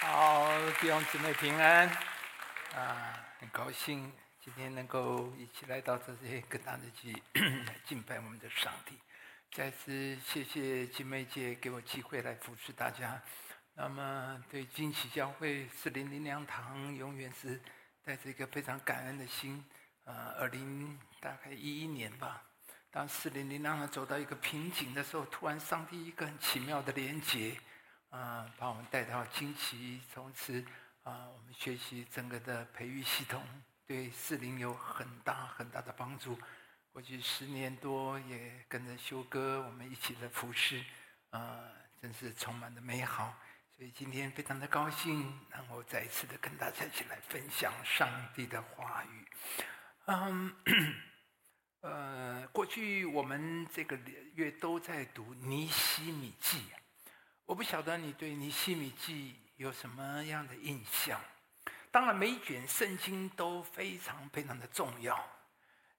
好，弟兄姊妹平安啊！很高兴今天能够一起来到这里，跟大家去敬拜我们的上帝。再次谢谢金梅姐给我机会来服侍大家。那么对惊喜教会四零零粮堂，永远是带着一个非常感恩的心。呃，二零大概一一年吧，当四零零粮堂走到一个瓶颈的时候，突然上帝一个很奇妙的连接。啊，把我们带到惊奇，从此啊，我们学习整个的培育系统，对四灵有很大很大的帮助。过去十年多也跟着修哥，我们一起的服侍，啊，真是充满了美好。所以今天非常的高兴，能够再一次的跟大家一起来分享上帝的话语。嗯，呃，过去我们这个月都在读尼希米记。我不晓得你对尼西米记有什么样的印象？当然，每卷圣经都非常非常的重要，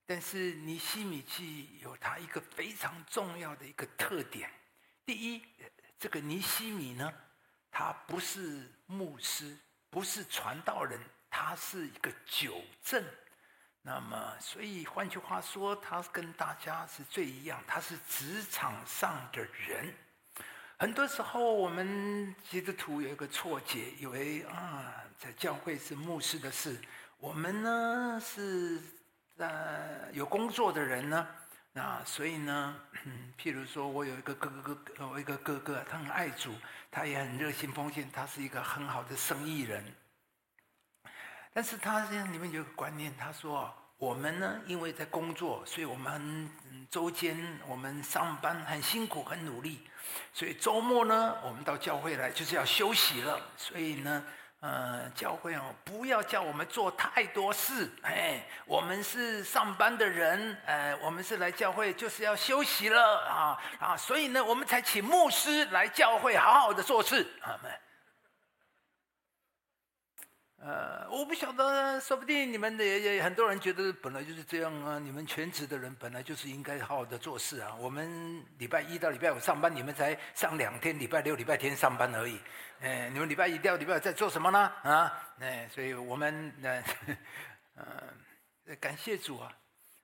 但是尼西米记有它一个非常重要的一个特点。第一，这个尼西米呢，他不是牧师，不是传道人，他是一个酒政。那么，所以换句话说，他跟大家是最一样，他是职场上的人。很多时候，我们基督徒有一个错觉，以为啊，在教会是牧师的事，我们呢是呃有工作的人呢，那所以呢，譬如说我有一个哥哥哥，我一个哥哥，他很爱主，他也很热心奉献，他是一个很好的生意人。但是他这里面有个观念，他说。我们呢，因为在工作，所以我们周间我们上班很辛苦，很努力，所以周末呢，我们到教会来就是要休息了。所以呢，呃，教会哦，不要叫我们做太多事。哎，我们是上班的人，哎，我们是来教会就是要休息了啊啊！所以呢，我们才请牧师来教会好好的做事。阿门。呃，我不晓得，说不定你们的也也很多人觉得本来就是这样啊。你们全职的人本来就是应该好好的做事啊。我们礼拜一到礼拜五上班，你们才上两天，礼拜六、礼拜天上班而已。哎，你们礼拜一到礼拜五在做什么呢？啊，哎，所以我们呢，呃，感谢主啊，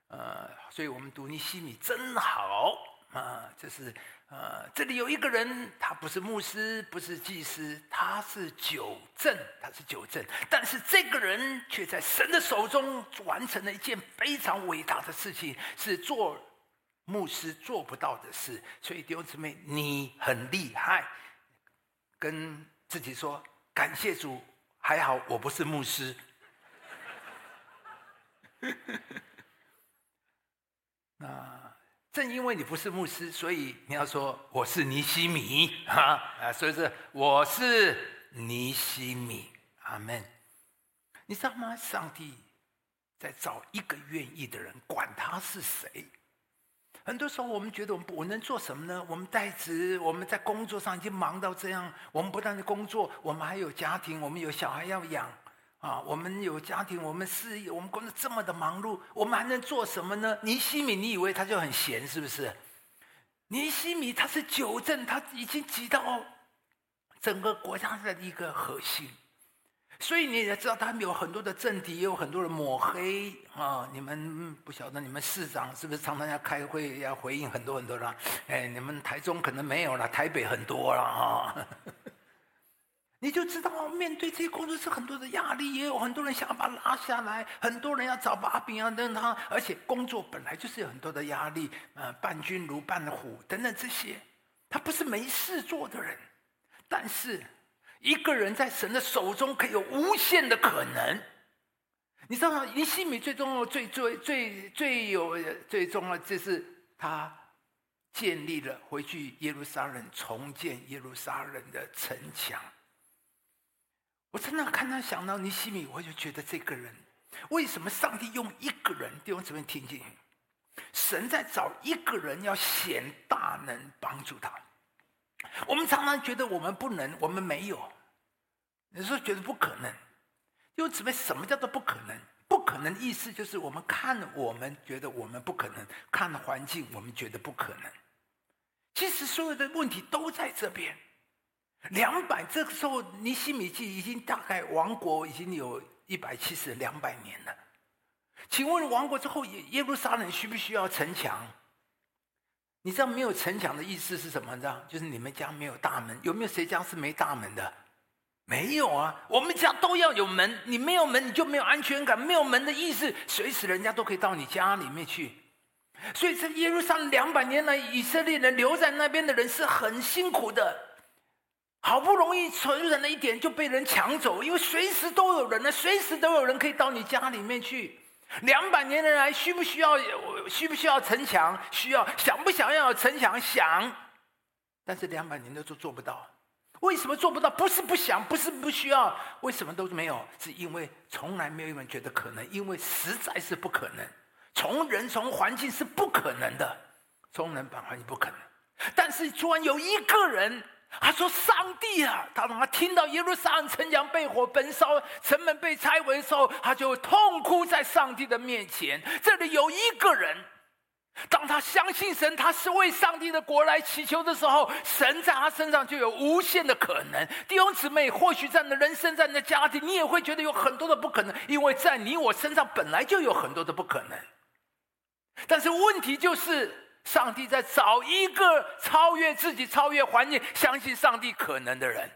呃，所以我们读尼西米真好啊，这是。呃，这里有一个人，他不是牧师，不是祭司，他是酒政，他是酒政。但是这个人却在神的手中完成了一件非常伟大的事情，是做牧师做不到的事。所以弟兄姊妹，你很厉害，跟自己说感谢主，还好我不是牧师。那。正因为你不是牧师，所以你要说我是尼西米啊啊！所以是我是尼西米，阿门。你知道吗？上帝在找一个愿意的人，管他是谁。很多时候我们觉得我们我能做什么呢？我们在职，我们在工作上已经忙到这样，我们不但是工作，我们还有家庭，我们有小孩要养。啊，我们有家庭，我们事业，我们工作这么的忙碌，我们还能做什么呢？尼西米，你以为他就很闲是不是？尼西米他是九政，他已经挤到整个国家的一个核心，所以你也知道，他们有很多的政敌，也有很多人抹黑啊。你们不晓得，你们市长是不是常常要开会，要回应很多很多人？哎，你们台中可能没有了，台北很多了啊。你就知道，面对这些工作是很多的压力，也有很多人想要把他拉下来，很多人要找把柄要扔他，而且工作本来就是有很多的压力，呃，伴君如伴虎等等这些，他不是没事做的人，但是一个人在神的手中可以有无限的可能。你知道吗？尼希米最重要、最最最最有最重要，就是他建立了回去耶路撒冷，重建耶路撒冷的城墙。我真的看他想到尼希米，我就觉得这个人，为什么上帝用一个人？弟兄姊妹听进去，神在找一个人要显大能帮助他。我们常常觉得我们不能，我们没有，有时候觉得不可能。弟兄姊妹，什么叫做不可能？不可能意思就是我们看我们觉得我们不可能，看环境我们觉得不可能。其实所有的问题都在这边。两百，这个时候尼希米记已经大概亡国已经有一百七十两百年了。请问亡国之后，耶耶路撒冷需不需要城墙？你知道没有城墙的意思是什么？你知道，就是你们家没有大门。有没有谁家是没大门的？没有啊，我们家都要有门。你没有门，你就没有安全感。没有门的意思，随时人家都可以到你家里面去。所以，在耶路撒冷两百年来，以色列人留在那边的人是很辛苦的。好不容易存人了一点，就被人抢走，因为随时都有人呢，随时都有人可以到你家里面去。两百年人来，需不需要需不需要城墙？需要，想不想要城墙？想，但是两百年都做做不到。为什么做不到？不是不想，不是不需要，为什么都没有？是因为从来没有人觉得可能，因为实在是不可能。从人从环境是不可能的，从人本环境不可能。但是突然有一个人。他说：“上帝啊！当他听到耶路撒冷城墙被火焚烧、城门被拆毁的时候，他就痛哭在上帝的面前。这里有一个人，当他相信神，他是为上帝的国来祈求的时候，神在他身上就有无限的可能。弟兄姊妹，或许在你的人生、在你的家庭，你也会觉得有很多的不可能，因为在你我身上本来就有很多的不可能。但是问题就是。”上帝在找一个超越自己、超越环境、相信上帝可能的人。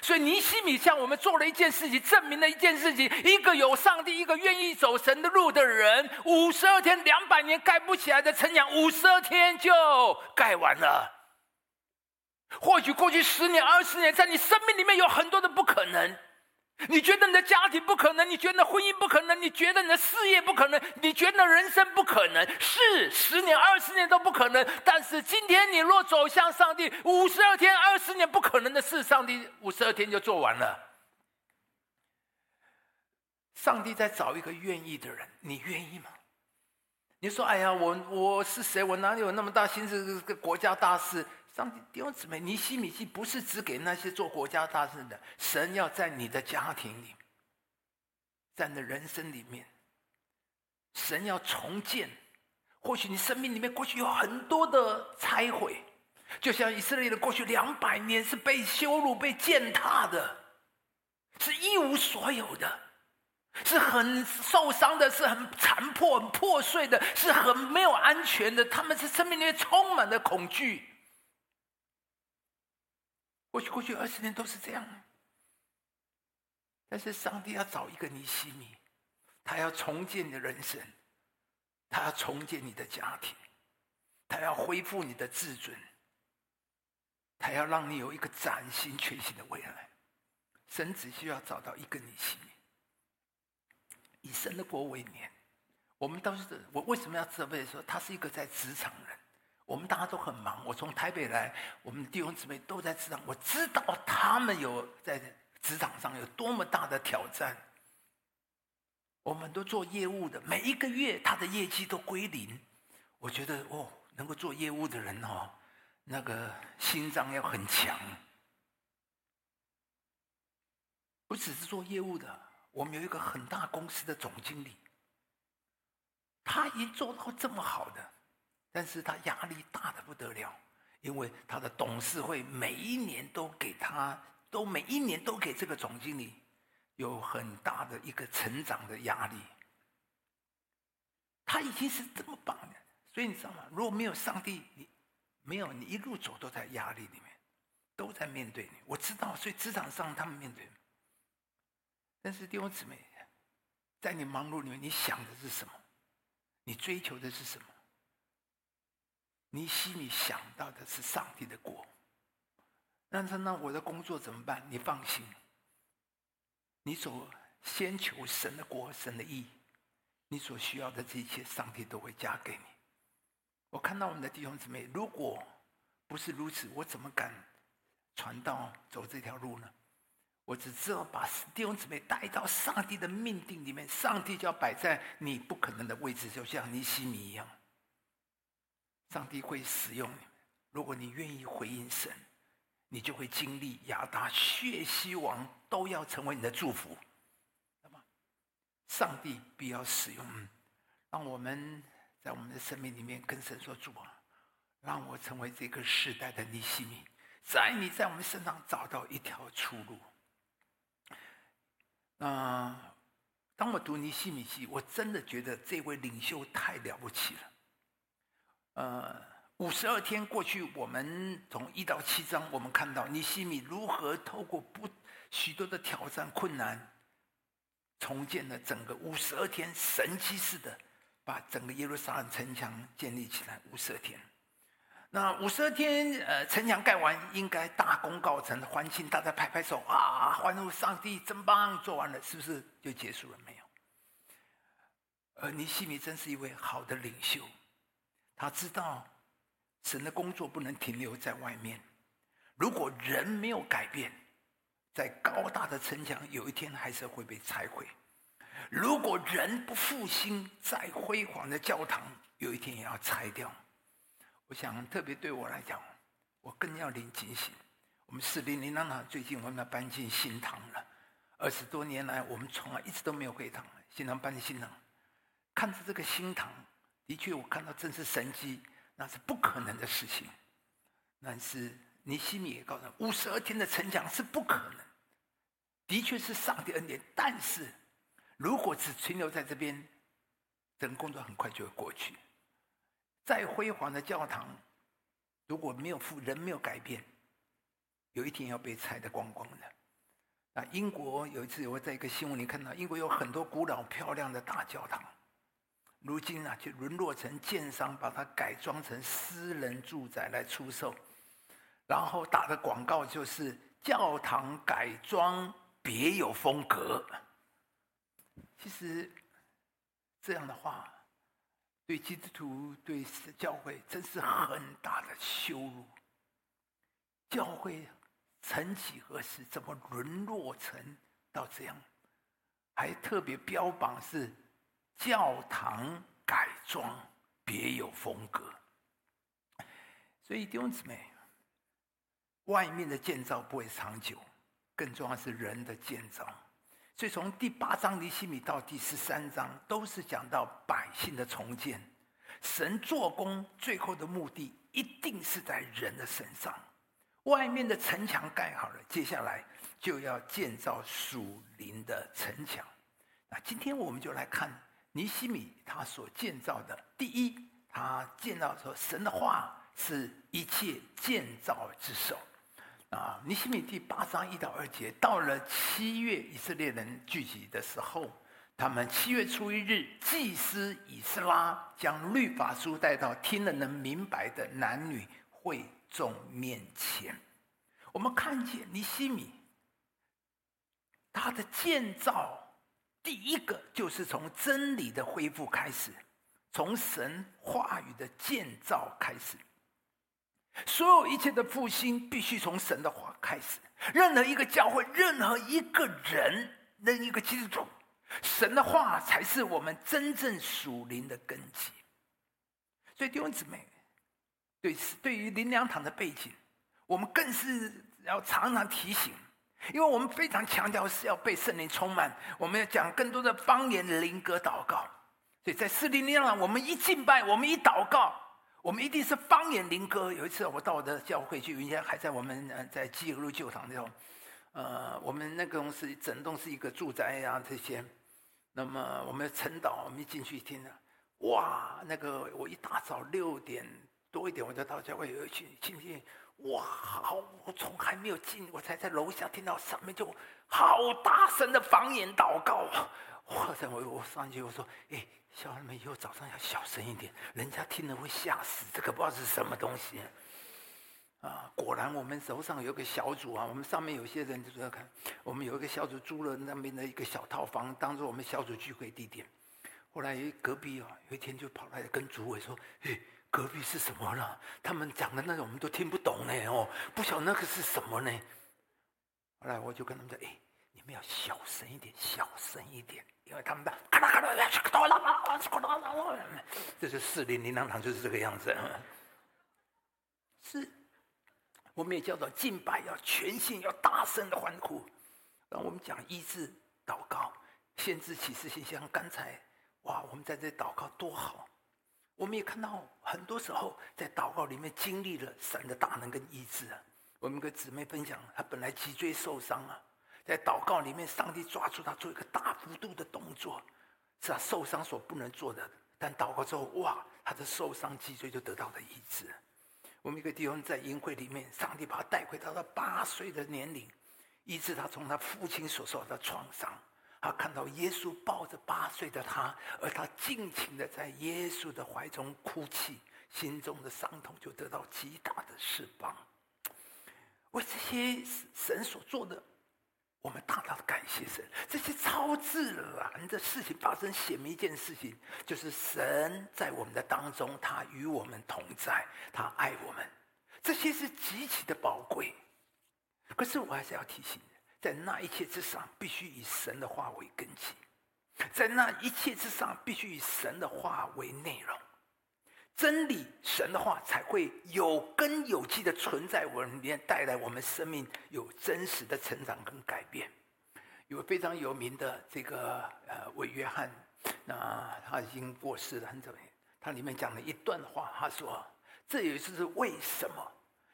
所以尼西米向我们做了一件事情，证明了一件事情：一个有上帝、一个愿意走神的路的人，五十二天、两百年盖不起来的城墙，五十二天就盖完了。或许过去十年、二十年，在你生命里面有很多的不可能。你觉得你的家庭不可能，你觉得婚姻不可能，你觉得你的事业不可能，你觉得人生不可能，是十年、二十年都不可能。但是今天你若走向上帝，五十二天、二十年不可能的事，上帝五十二天就做完了。上帝在找一个愿意的人，你愿意吗？你说：“哎呀，我我是谁？我哪里有那么大心思？国家大事。”上帝弟兄姊妹，尼希米记不是只给那些做国家大事的，神要在你的家庭里，在你的人生里面，神要重建。或许你生命里面过去有很多的拆毁，就像以色列的过去两百年是被羞辱、被践踏的，是一无所有的，是很受伤的，是很残破、很破碎的，是很没有安全的。他们是生命里面充满了恐惧。过去过去二十年都是这样，但是上帝要找一个尼希米，他要重建你的人生，他要重建你的家庭，他要恢复你的自尊，他要让你有一个崭新全新的未来。神只需要找到一个尼希米，以神的国为念。我们都是我为什么要责备说他是一个在职场人？我们大家都很忙。我从台北来，我们弟兄姊妹都在职场。我知道他们有在职场上有多么大的挑战。我们都做业务的，每一个月他的业绩都归零。我觉得哦，能够做业务的人哦，那个心脏要很强。不只是做业务的，我们有一个很大公司的总经理，他已经做到这么好的。但是他压力大的不得了，因为他的董事会每一年都给他，都每一年都给这个总经理有很大的一个成长的压力。他已经是这么棒的，所以你知道吗？如果没有上帝，你没有你一路走都在压力里面，都在面对你。我知道，所以职场上他们面对。但是弟兄姊妹，在你忙碌里面，你想的是什么？你追求的是什么？你心里想到的是上帝的国，但是那我的工作怎么办？你放心，你所先求神的国、神的义，你所需要的这一切，上帝都会加给你。我看到我们的弟兄姊妹，如果不是如此，我怎么敢传道走这条路呢？我只知道把弟兄姊妹带到上帝的命定里面，上帝就要摆在你不可能的位置，就像尼希米一样。上帝会使用你，如果你愿意回应神，你就会经历亚达血西王都要成为你的祝福。那么，上帝必要使用，让我们在我们的生命里面跟神说主啊，让我成为这个世代的尼西米，在你在我们身上找到一条出路。那当我读尼西米记，我真的觉得这位领袖太了不起了。呃，五十二天过去，我们从一到七章，我们看到尼希米如何透过不许多的挑战困难，重建了整个五十二天，神奇似的把整个耶路撒冷城墙建立起来。五十二天，那五十二天，呃，城墙盖完，应该大功告成，欢庆，大家拍拍手啊，欢呼上帝真棒，做完了，是不是就结束了？没有。而尼希米真是一位好的领袖，他知道神的工作不能停留在外面，如果人没有改变。在高大的城墙，有一天还是会被拆毁；如果人不复兴，再辉煌的教堂，有一天也要拆掉。我想，特别对我来讲，我更要领警醒。我们四零零堂堂最近我们要搬进新堂了，二十多年来我们从来一直都没有会堂，新堂搬进新堂，看着这个新堂，的确我看到真是神迹，那是不可能的事情，但是。尼希米也告诉他，五十二天的城墙是不可能，的确是上帝恩典。但是，如果只停留在这边，整个工作很快就会过去。再辉煌的教堂，如果没有富人没有改变，有一天要被拆得光光的。那英国有一次，我在一个新闻里看到，英国有很多古老漂亮的大教堂，如今啊，就沦落成建商把它改装成私人住宅来出售。然后打的广告就是教堂改装别有风格。其实这样的话，对基督徒、对教会，真是很大的羞辱。教会曾几何时怎么沦落成到这样？还特别标榜是教堂改装别有风格。所以弟兄姊妹。外面的建造不会长久，更重要是人的建造。所以从第八章尼西米到第十三章，都是讲到百姓的重建。神做工最后的目的，一定是在人的身上。外面的城墙盖好了，接下来就要建造属灵的城墙。那今天我们就来看尼西米他所建造的。第一，他建造说神的话是一切建造之首。啊，尼西米第八章一到二节，到了七月，以色列人聚集的时候，他们七月初一日，祭司以斯拉将律法书带到听了能明白的男女会众面前。我们看见尼西米，他的建造，第一个就是从真理的恢复开始，从神话语的建造开始。所有一切的复兴必须从神的话开始。任何一个教会，任何一个人，任何一个基督徒，神的话才是我们真正属灵的根基。所以弟兄姊妹，对对于灵粮堂的背景，我们更是要常常提醒，因为我们非常强调是要被圣灵充满，我们要讲更多的方言灵歌祷告。所以在四零零堂，我们一敬拜，我们一祷告。我们一定是方言灵歌。有一次我到我的教会去，人家还在我们呃在基河路旧堂那种，呃，我们那个东西整栋是一个住宅呀、这些。那么我们晨祷，我们一进去听了，哇，那个我一大早六点多一点我就到教会去进去，哇，好，我从还没有进，我才在楼下听到上面就好大声的方言祷告，哇塞，我我上去我说，哎。小孩们以后早上要小声一点，人家听了会吓死。这个不知道是什么东西啊！果然，我们楼上有个小组啊，我们上面有些人就说看，我们有一个小组租了那边的一个小套房，当做我们小组聚会地点。后来隔壁啊，有一天就跑来跟主委说：“嘿，隔壁是什么了？他们讲的那种我们都听不懂呢，哦，不晓得那个是什么呢？”后来我就跟他们说：“哎。”你们要小声一点，小声一点，因为他们的，这是四零灵粮堂就是这个样子。是，我们也叫做敬拜，要全心，要大声的欢呼。让我们讲医治祷告，先知启示信箱。刚才哇，我们在这祷告多好。我们也看到很多时候在祷告里面经历了神的大能跟医治啊。我们跟姊妹分享，她本来脊椎受伤啊，在祷告里面，上帝抓住她做一个大幅度的动作，是她受伤所不能做的。但祷告之后，哇，她的受伤脊椎就得到了医治。我们一个弟兄在营会里面，上帝把他带回到他八岁的年龄，医治他从他父亲所受的创伤。他看到耶稣抱着八岁的他，而他尽情的在耶稣的怀中哭泣，心中的伤痛就得到极大的释放。为这些神所做的，我们大大的感谢神。这些超自然的事情发生，显明一件事情，就是神在我们的当中，他与我们同在，他爱我们。这些是极其的宝贵。可是我还是要提醒，在那一切之上，必须以神的话为根基；在那一切之上，必须以神的话为内容。真理，神的话才会有根有基的存在我们里面，带来我们生命有真实的成长跟改变。有非常有名的这个呃韦约翰，那他已经过世了很久，他里面讲了一段话，他说：“这也就是为什么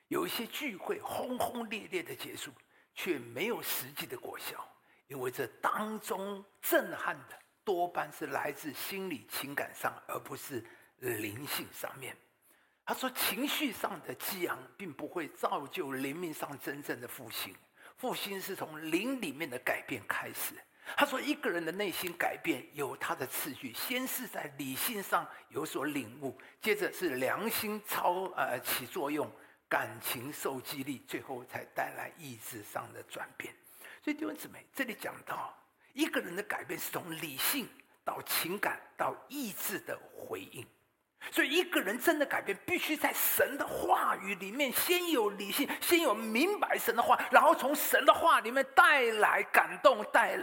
有一些聚会轰轰烈烈的结束，却没有实际的果效，因为这当中震撼的多半是来自心理情感上，而不是。”灵性上面，他说情绪上的激昂，并不会造就灵命上真正的复兴。复兴是从灵里面的改变开始。他说一个人的内心改变有他的次序，先是在理性上有所领悟，接着是良心操呃起作用，感情受激励，最后才带来意志上的转变。所以弟兄姊妹，这里讲到一个人的改变是从理性到情感到意志的回应。所以，一个人真的改变，必须在神的话语里面先有理性，先有明白神的话，然后从神的话里面带来感动，带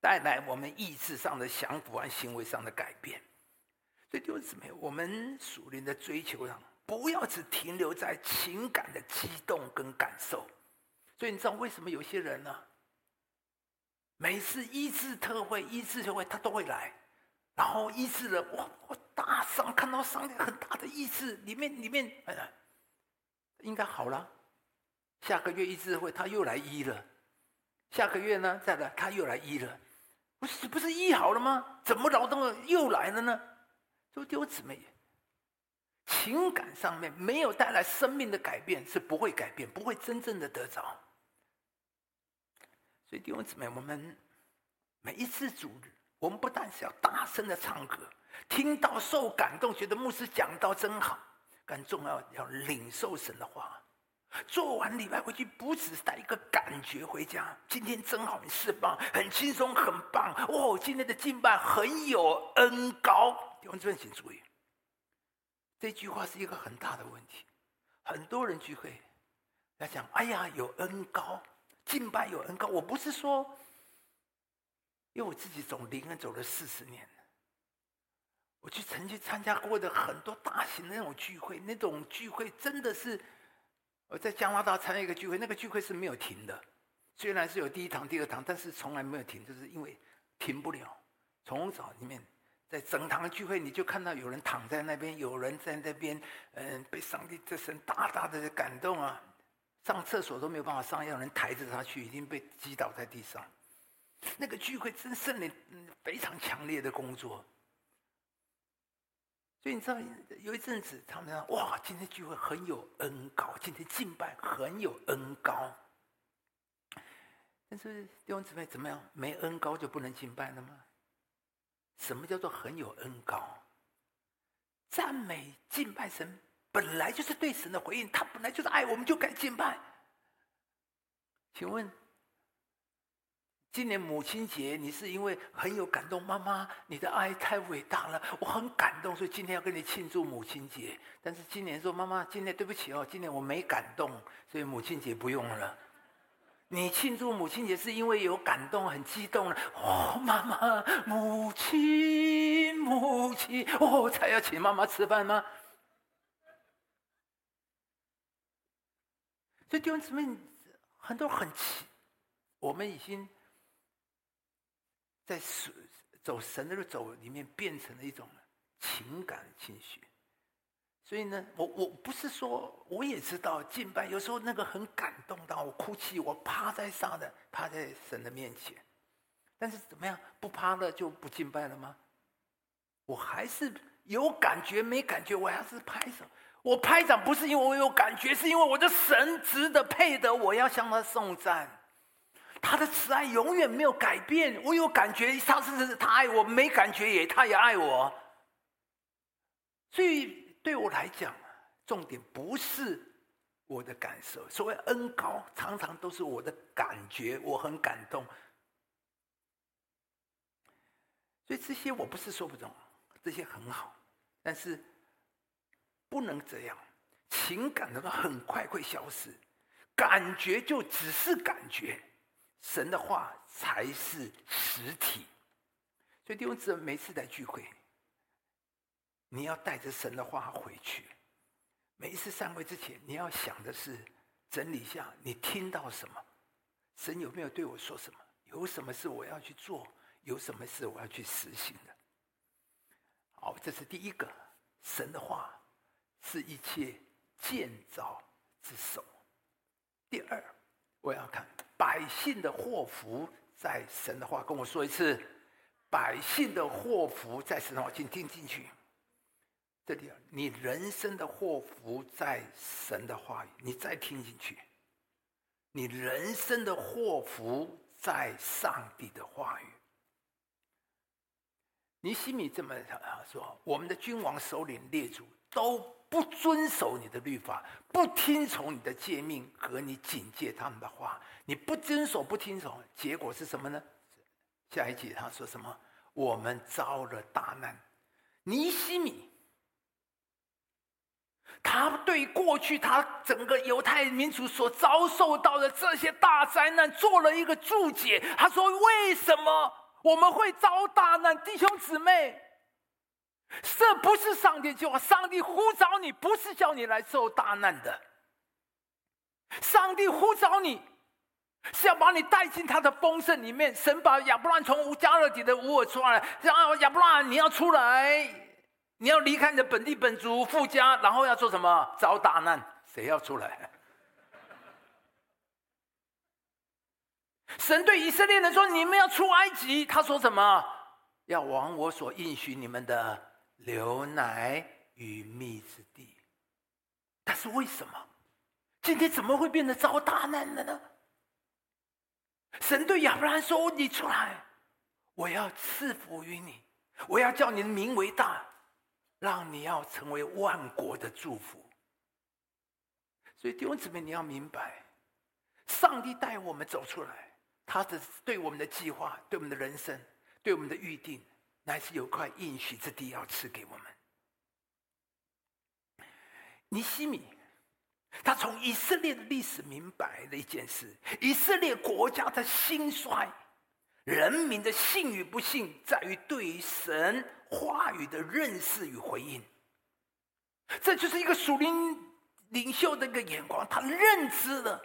带来我们意志上的降服和行为上的改变。所以，弟兄姊妹，我们属灵的追求上，不要只停留在情感的激动跟感受。所以，你知道为什么有些人呢？每次医治特会、医治特会，他都会来。然后医治了，哇！我大伤，看到伤很大的医治，里面里面，哎呀，应该好了。下个月医治会，他又来医了。下个月呢，再来他又来医了。不是不是医好了吗？怎么劳动又来了呢？就丢姊妹，情感上面没有带来生命的改变，是不会改变，不会真正的得着。所以弟兄姊妹，我们每一次主日。我们不但是要大声的唱歌，听到受感动，觉得牧师讲到真好，更重要要领受神的话。做完礼拜回去，不只是带一个感觉回家。今天真好，很释放，很轻松，很棒。哦，今天的敬拜很有恩膏。弟兄姊妹，请注意，这句话是一个很大的问题。很多人聚会要讲：“哎呀，有恩高，敬拜有恩高。”我不是说。因为我自己走灵恩走了四十年，我去曾经参加过的很多大型的那种聚会，那种聚会真的是我在加拿大参加一个聚会，那个聚会是没有停的，虽然是有第一堂、第二堂，但是从来没有停，就是因为停不了。从早里面，在整堂的聚会，你就看到有人躺在那边，有人在那边，嗯，被上帝这神大大的感动啊，上厕所都没有办法上，要人抬着他去，已经被击倒在地上。那个聚会真是你非常强烈的工作，所以你知道有一阵子他们说哇，今天聚会很有恩高，今天敬拜很有恩高。但是弟兄姊妹怎么样？没恩高就不能敬拜了吗？什么叫做很有恩膏？赞美敬拜神本来就是对神的回应，他本来就是爱我们，就该敬拜。请问？今年母亲节，你是因为很有感动，妈妈，你的爱太伟大了，我很感动，所以今天要跟你庆祝母亲节。但是今年说，妈妈，今年对不起哦，今年我没感动，所以母亲节不用了。你庆祝母亲节是因为有感动，很激动了。哦，妈妈，母亲，母亲，哦，才要请妈妈吃饭吗？所以弟兄姊妹，很多很奇，我们已经。在走神的路走里面，变成了一种情感情绪，所以呢，我我不是说，我也知道敬拜有时候那个很感动到我哭泣，我趴在上的，趴在神的面前。但是怎么样，不趴了就不敬拜了吗？我还是有感觉没感觉，我还是拍手。我拍掌不是因为我有感觉，是因为我的神值得配得，我要向他颂赞。他的慈爱永远没有改变。我有感觉，上次是他爱我，没感觉也他也爱我。所以。对我来讲，重点不是我的感受。所谓恩高，常常都是我的感觉，我很感动。所以这些我不是说不懂，这些很好，但是不能这样。情感的话很快会消失，感觉就只是感觉，神的话才是实体。所以弟兄姊妹，每次在聚会。你要带着神的话回去。每一次散会之前，你要想的是整理一下你听到什么，神有没有对我说什么？有什么事我要去做？有什么事我要去实行的？好，这是第一个。神的话是一切建造之首。第二，我要看百姓的祸福在神的话。跟我说一次，百姓的祸福在神的话，请听进去。这里，你人生的祸福在神的话语，你再听进去。你人生的祸福在上帝的话语。尼西米这么说：我们的君王、首领、列祖都不遵守你的律法，不听从你的诫命和你警戒他们的话。你不遵守、不听从，结果是什么呢？下一节他说什么？我们遭了大难。尼西米。他对过去他整个犹太民族所遭受到的这些大灾难做了一个注解。他说：“为什么我们会遭大难？弟兄姊妹，这不是上帝计划。上帝呼召你，不是叫你来受大难的。上帝呼召你，是要把你带进他的丰盛里面。神把亚伯兰从乌加勒底的乌尔出来，让亚伯兰你要出来。”你要离开你的本地本族富家，然后要做什么？遭大难，谁要出来？神对以色列人说：“你们要出埃及。”他说什么？要往我所应许你们的流奶与蜜之地。但是为什么今天怎么会变得遭大难了呢？神对亚伯兰说：“你出来，我要赐福于你，我要叫你的名为大。”让你要成为万国的祝福，所以弟兄姊妹，你要明白，上帝带我们走出来，他的对我们的计划、对我们的人生、对我们的预定，乃是有块应许之地要赐给我们。尼西米，他从以色列的历史明白了一件事：以色列国家的兴衰，人民的信与不信，在于对于神。话语的认识与回应，这就是一个属灵领袖的一个眼光。他认知了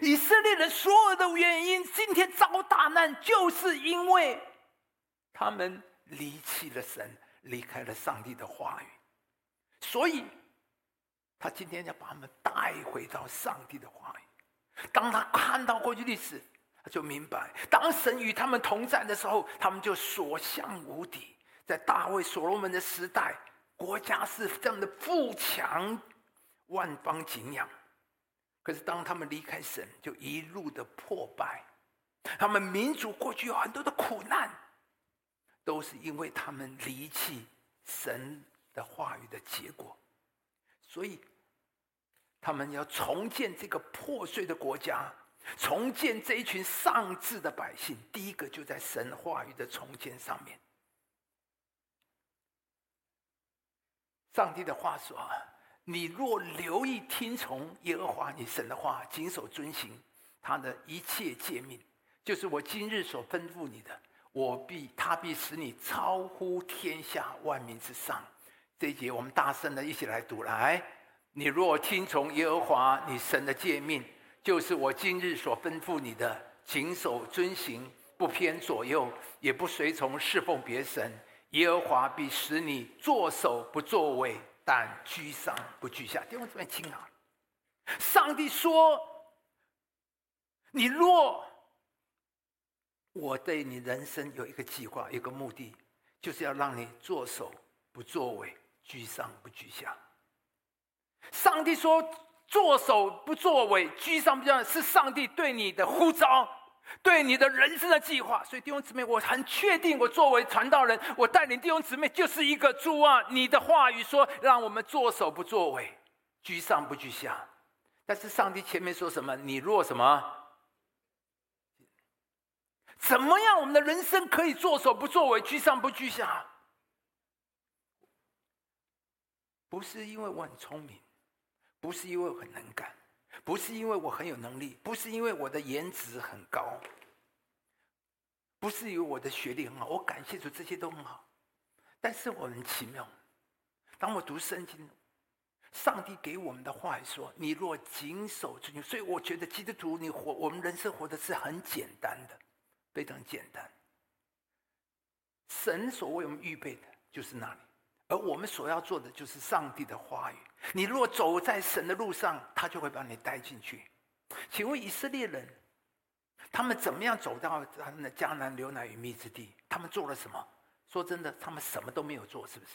以色列人所有的原因，今天遭大难，就是因为他们离弃了神，离开了上帝的话语。所以，他今天要把他们带回到上帝的话语。当他看到过去历史，他就明白，当神与他们同在的时候，他们就所向无敌。在大卫、所罗门的时代，国家是这样的富强，万邦景仰。可是当他们离开神，就一路的破败。他们民族过去有很多的苦难，都是因为他们离弃神的话语的结果。所以，他们要重建这个破碎的国家，重建这一群丧志的百姓。第一个就在神话语的重建上面。上帝的话说：“你若留意听从耶和华你神的话，谨守遵行他的一切诫命，就是我今日所吩咐你的，我必他必使你超乎天下万民之上。”这一节我们大声的一起来读来：你若听从耶和华你神的诫命，就是我今日所吩咐你的，谨守遵行，不偏左右，也不随从侍奉别神。耶和华必使你作首不作尾，但居上不居下。弟兄姊妹听啊，上帝说：“你若我对你人生有一个计划，一个目的，就是要让你作首不作尾，居上不居下。”上帝说：“作首不作尾，居上不居下，是上帝对你的呼召。”对你的人生的计划，所以弟兄姊妹，我很确定，我作为传道人，我带领弟兄姊妹就是一个主啊！你的话语说，让我们作首不作尾，居上不居下。但是上帝前面说什么？你若什么？怎么样？我们的人生可以作首不作尾，居上不居下？不是因为我很聪明，不是因为我很能干。不是因为我很有能力，不是因为我的颜值很高，不是因为我的学历很好，我感谢主，这些都很好。但是我很奇妙，当我读圣经，上帝给我们的话说：“你若谨守遵行。”所以我觉得基督徒，你活我们人生活的是很简单的，非常简单。神所为我们预备的就是那里。而我们所要做的就是上帝的话语。你若走在神的路上，他就会把你带进去。请问以色列人，他们怎么样走到他们的迦南流奶与蜜之地？他们做了什么？说真的，他们什么都没有做，是不是？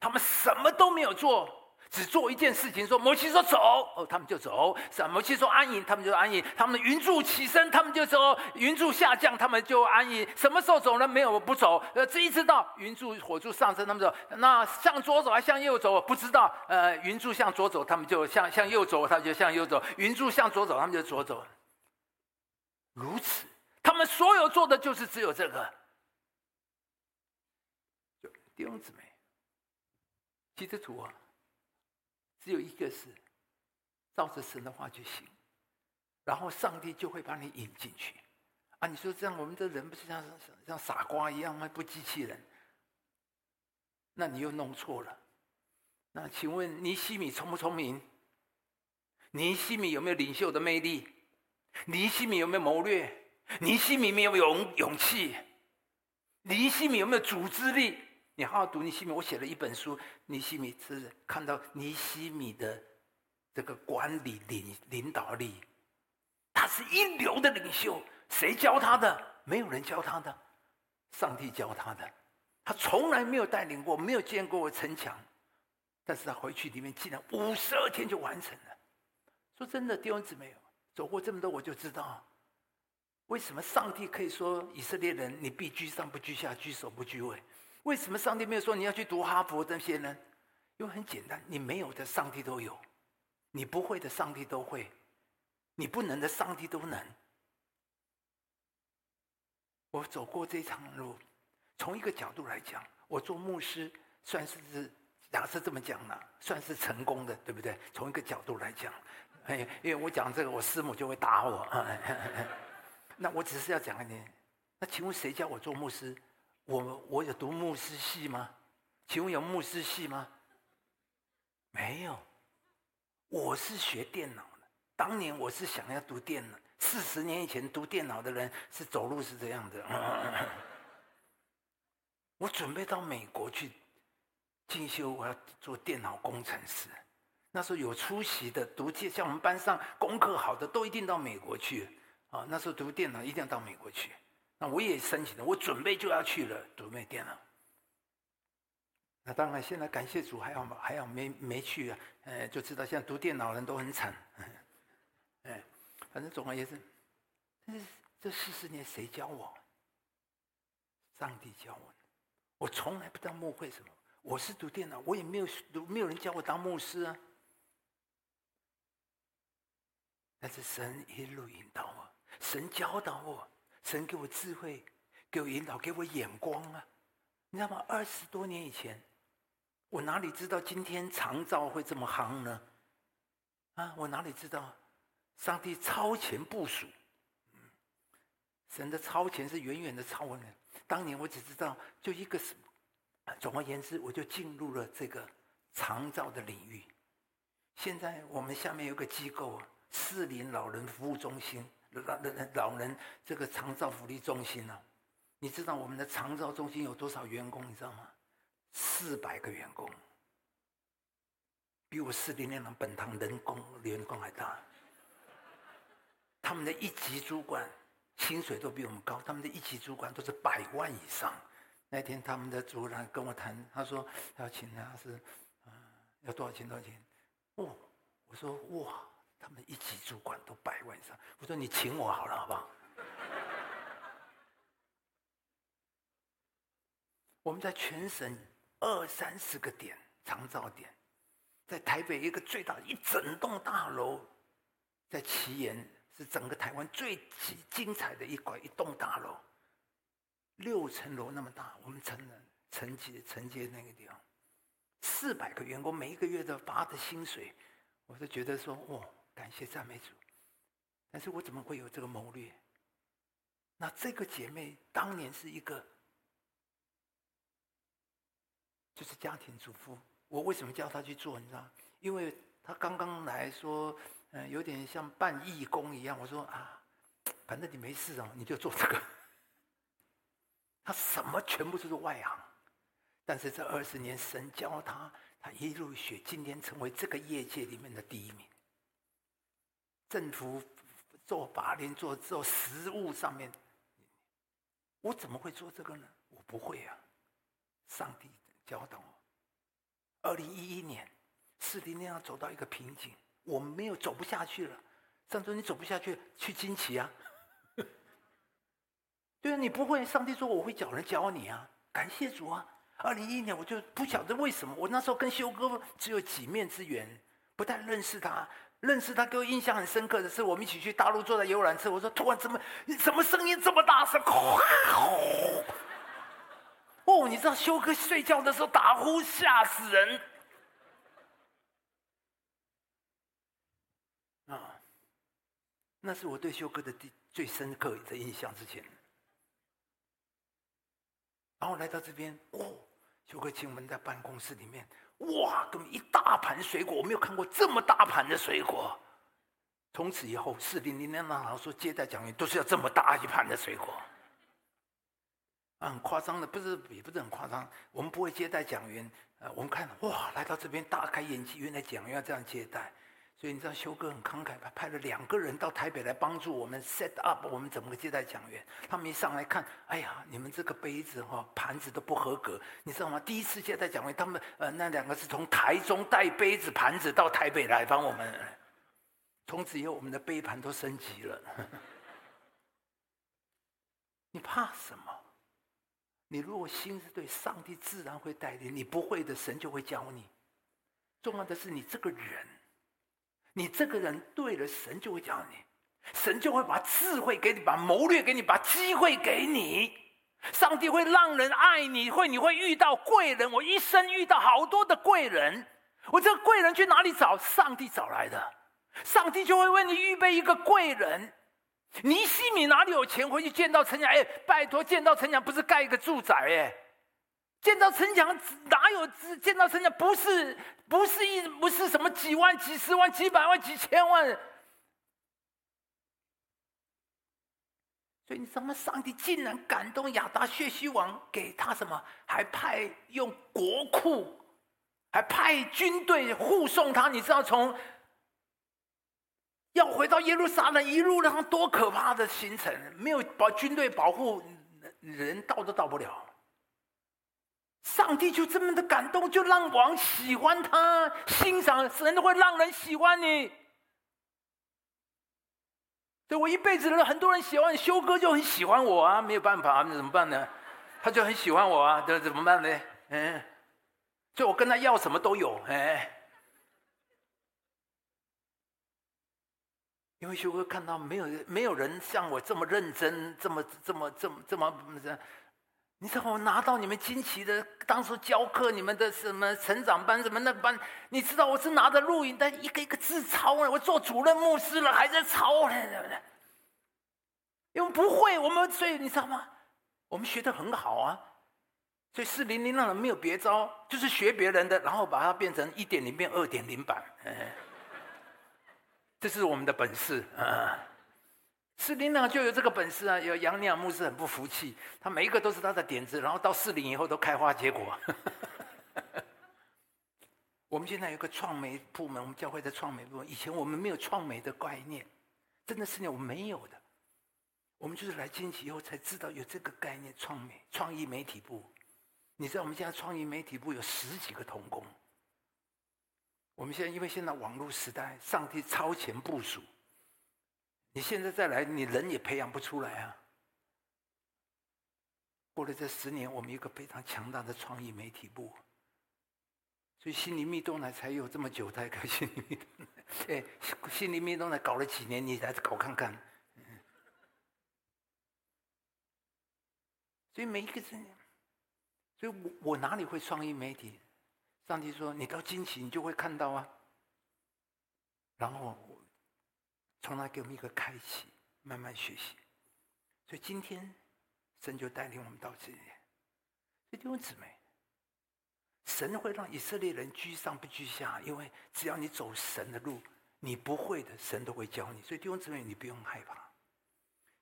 他们什么都没有做。只做一件事情，说摩西说走，哦，他们就走；什摩西说安营，他们就安营；他们的云柱起身，他们就走；云柱下降，他们就安营。什么时候走呢？没有不走。呃，这一直到云柱火柱上升，他们走。那向左走还向右走？不知道。呃，云柱向左走，他们就向向右走，他们就向右走；云柱向左走，他们就左走。如此，他们所有做的就是只有这个。就弟兄姊妹，基督徒啊。只有一个是照着神的话就行，然后上帝就会把你引进去啊！你说这样，我们的人不是像像傻瓜一样吗？不机器人？那你又弄错了。那请问尼西米聪不聪明？尼西米有没有领袖的魅力？尼西米有没有谋略？尼西米有没有勇勇气？尼西米有没有组织力？你好好读尼西米，我写了一本书。尼西米是看到尼西米的这个管理领领导力，他是一流的领袖。谁教他的？没有人教他的，上帝教他的。他从来没有带领过，没有见过城墙，但是他回去里面竟然五十二天就完成了。说真的，弟兄姊妹，走过这么多，我就知道为什么上帝可以说以色列人，你必居上不居下，居首不居尾。为什么上帝没有说你要去读哈佛这些呢？因为很简单，你没有的上帝都有，你不会的上帝都会，你不能的上帝都能。我走过这一场路，从一个角度来讲，我做牧师算是是假设这么讲了，算是成功的，对不对？从一个角度来讲，哎，因为我讲这个，我师母就会打我。那我只是要讲一点，那请问谁教我做牧师？我我有读牧师系吗？请问有牧师系吗？没有，我是学电脑的。当年我是想要读电脑，四十年以前读电脑的人是走路是这样的。我准备到美国去进修，我要做电脑工程师。那时候有出息的读电，像我们班上功课好的都一定到美国去啊。那时候读电脑一定要到美国去。那我也申请了，我准备就要去了，读美电脑。那当然，现在感谢主，还好还好没没去啊？哎，就知道现在读电脑人都很惨。哎，反正总而言之，这这四十年谁教我？上帝教我。我从来不当牧会什么，我是读电脑，我也没有，没有人教我当牧师啊。但是神一路引导我，神教导我。神给我智慧，给我引导，给我眼光啊！你知道吗？二十多年以前，我哪里知道今天长照会这么夯呢？啊，我哪里知道？上帝超前部署，神的超前是远远的超人。当年我只知道就一个什么，总而言之，我就进入了这个长照的领域。现在我们下面有个机构啊，适龄老人服务中心。老人老人这个长照福利中心呢、你知道我们的长照中心有多少员工？你知道吗？四百个员工，比我四零年的本堂人工员工还大。他们的一级主管薪水都比我们高，他们的一级主管都是百万以上。那天他们的主任跟我谈，他说要请他是，嗯，要多少钱？多少钱？哦，我说哇，他们一级主管都百万以上。我说你请我好了，好不好？我们在全省二三十个点长照点，在台北一个最大的一整栋大楼，在奇岩是整个台湾最精彩的一块一栋大楼。六层楼那么大，我们承人承接承接那个地方，四百个员工，每一个月都发的薪水，我都觉得说，哦，感谢赞美主。但是我怎么会有这个谋略？那这个姐妹当年是一个，就是家庭主妇。我为什么叫她去做？你知道？因为她刚刚来说，嗯，有点像办义工一样。我说啊，反正你没事哦，你就做这个。她什么全部都是外行，但是这二十年神教她，她一路学，今天成为这个业界里面的第一名。政府做法令、做做实务上面，我怎么会做这个呢？我不会啊，上帝教导我。二零一一年，四零年要走到一个瓶颈，我们没有走不下去了。上周你走不下去，去惊奇啊。对啊，你不会，上帝说我会找人教你啊！感谢主啊！二零一一年我就不晓得为什么，我那时候跟修哥只有几面之缘，不太认识他。认识他给我印象很深刻的是，我们一起去大陆坐在游览车，我说突然怎么，什么声音这么大声？哦，你知道修哥睡觉的时候打呼吓死人啊！那是我对修哥的第最深刻的印象之前。然后来到这边，哦，修哥请我们在办公室里面，哇，这么一大盘水果，我没有看过这么大盘的水果。从此以后，四零零年那老师说接待讲员都是要这么大一盘的水果，啊，很夸张的，不是也不是很夸张。我们不会接待讲员，呃，我们看哇，来到这边大开眼界，原来讲员要这样接待。所以你知道修哥很慷慨吧？派了两个人到台北来帮助我们 set up 我们怎么个接待讲员。他们一上来看，哎呀，你们这个杯子哈盘子都不合格，你知道吗？第一次接待讲员，他们呃那两个是从台中带杯子盘子到台北来帮我们。从此以后，我们的杯盘都升级了。你怕什么？你如果心是对，上帝自然会带领。你不会的，神就会教你。重要的是你这个人。你这个人对了，神就会教你，神就会把智慧给你，把谋略给你，把机会给你。上帝会让人爱你，会你会遇到贵人。我一生遇到好多的贵人，我这个贵人去哪里找？上帝找来的，上帝就会为你预备一个贵人。尼西米哪里有钱回去见到陈强？哎，拜托，见到陈强不是盖一个住宅哎。建造城墙哪有？建造城墙不是不是一不是什么几万几十万几百万几千万。所以你知道吗？上帝竟然感动亚达薛西王，给他什么？还派用国库，还派军队护送他。你知道从要回到耶路撒冷一路上多可怕的行程？没有把军队保护，人到都到不了。上帝就这么的感动，就让王喜欢他，欣赏神都会让人喜欢你。对，我一辈子很多人喜欢，修哥就很喜欢我啊，没有办法，那怎么办呢？他就很喜欢我啊，这怎么办呢？嗯，所以我跟他要什么都有，哎。因为修哥看到没有没有人像我这么认真，这么这么这么这么这。你知道我拿到你们惊奇的当初教课，你们的什么成长班什么那个班？你知道我是拿着录影带一个一个字抄呢，我做主任牧师了还在抄呢，对不对？因为不会，我们所以你知道吗？我们学得很好啊，所以四零零那人没有别招，就是学别人的，然后把它变成一点零变二点零版，这是我们的本事啊。四零呢就有这个本事啊！有杨尼亚牧师很不服气，他每一个都是他的点子，然后到四零以后都开花结果。我们现在有个创媒部门，我们教会的创媒部门，以前我们没有创媒的概念，真的是我们没有的。我们就是来惊奇以后才知道有这个概念，创媒创意媒体部。你知道我们现在创意媒体部有十几个同工。我们现在因为现在网络时代，上帝超前部署，你现在再来，你人也培养不出来啊。过了这十年，我们一个非常强大的创意媒体部。所以心灵蜜豆奶才有这么久才开心灵蜜豆奶，哎，心灵蜜豆奶搞了几年，你来搞看看。所以每一个人，所以我我哪里会创意媒体？上帝说，你到惊奇，你就会看到啊。然后从那给我们一个开启，慢慢学习。所以今天神就带领我们到这里，弟兄姊妹。神会让以色列人居上不居下，因为只要你走神的路，你不会的，神都会教你。所以弟兄姊妹，你不用害怕。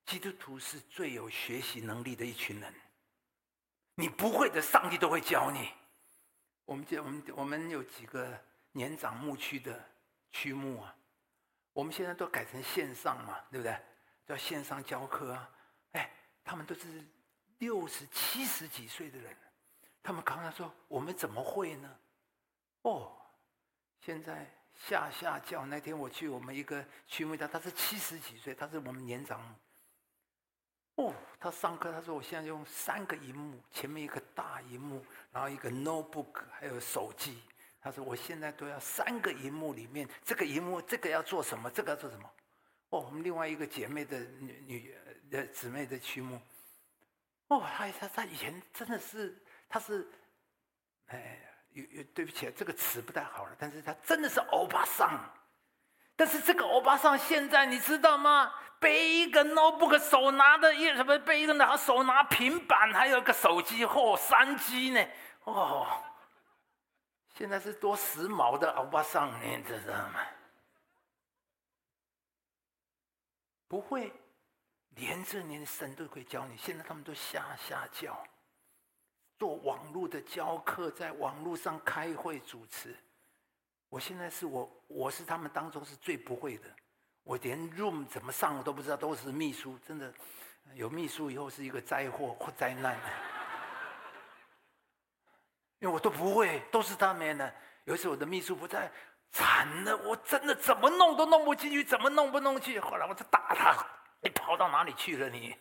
基督徒是最有学习能力的一群人，你不会的，上帝都会教你。我们这我们我们有几个年长牧区的区牧啊，我们现在都改成线上嘛，对不对？叫线上教课啊，哎，他们都是六十七十几岁的人。他们刚刚说：“我们怎么会呢？”哦，现在下下教那天我去我们一个区问他，他是七十几岁，他是我们年长。哦，他上课他说：“我现在用三个荧幕，前面一个大荧幕，然后一个 notebook，还有手机。”他说：“我现在都要三个荧幕里面，这个荧幕这个要做什么？这个要做什么？”哦，我们另外一个姐妹的女女的姊妹的曲目，哦，他他他以前真的是。他是，哎，有有对不起，这个词不太好了。但是他真的是欧巴桑，但是这个欧巴桑现在你知道吗？背一个 notebook，手拿的一什么背一个拿手拿平板，还有一个手机或三 G 呢？哦，现在是多时髦的欧巴桑，你知道吗？不会，连着你的神都可以教你。现在他们都下下教。做网络的教课，在网络上开会主持。我现在是我，我是他们当中是最不会的。我连 Room 怎么上我都不知道，都是秘书。真的，有秘书以后是一个灾祸或灾难。因为我都不会，都是他们的。有一次我的秘书不在，惨了，我真的怎么弄都弄不进去，怎么弄不弄去？后来我就打他，你跑到哪里去了你？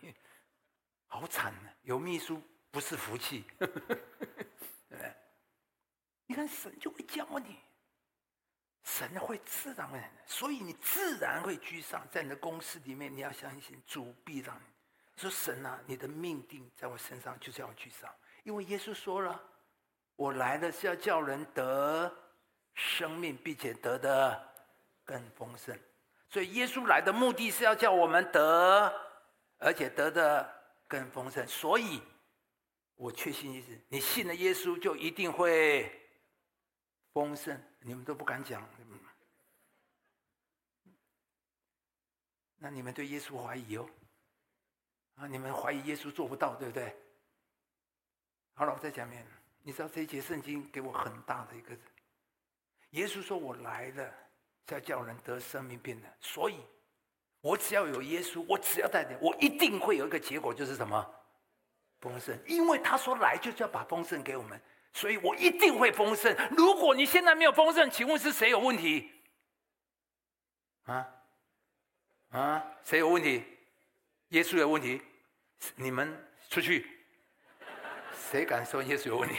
好惨啊！有秘书。不是福气，你看神就会教你，神会自然的，所以你自然会居上。在你的公司里面，你要相信主必让你说神啊，你的命定在我身上，就是要居上。因为耶稣说了，我来的是要叫人得生命，并且得的更丰盛。所以耶稣来的目的是要叫我们得，而且得的更丰盛。所以。我确信一事，你信了耶稣就一定会丰盛。你们都不敢讲，那你们对耶稣怀疑哦？啊，你们怀疑耶稣做不到，对不对？好了，我再讲一遍。你知道这一节圣经给我很大的一个，耶稣说我来了是要叫人得生命变的，所以我只要有耶稣，我只要带点，我一定会有一个结果，就是什么？丰盛，因为他说来就是要把丰盛给我们，所以我一定会丰盛。如果你现在没有丰盛，请问是谁有问题？啊啊，谁有问题？耶稣有问题？你们出去，谁敢说耶稣有问题？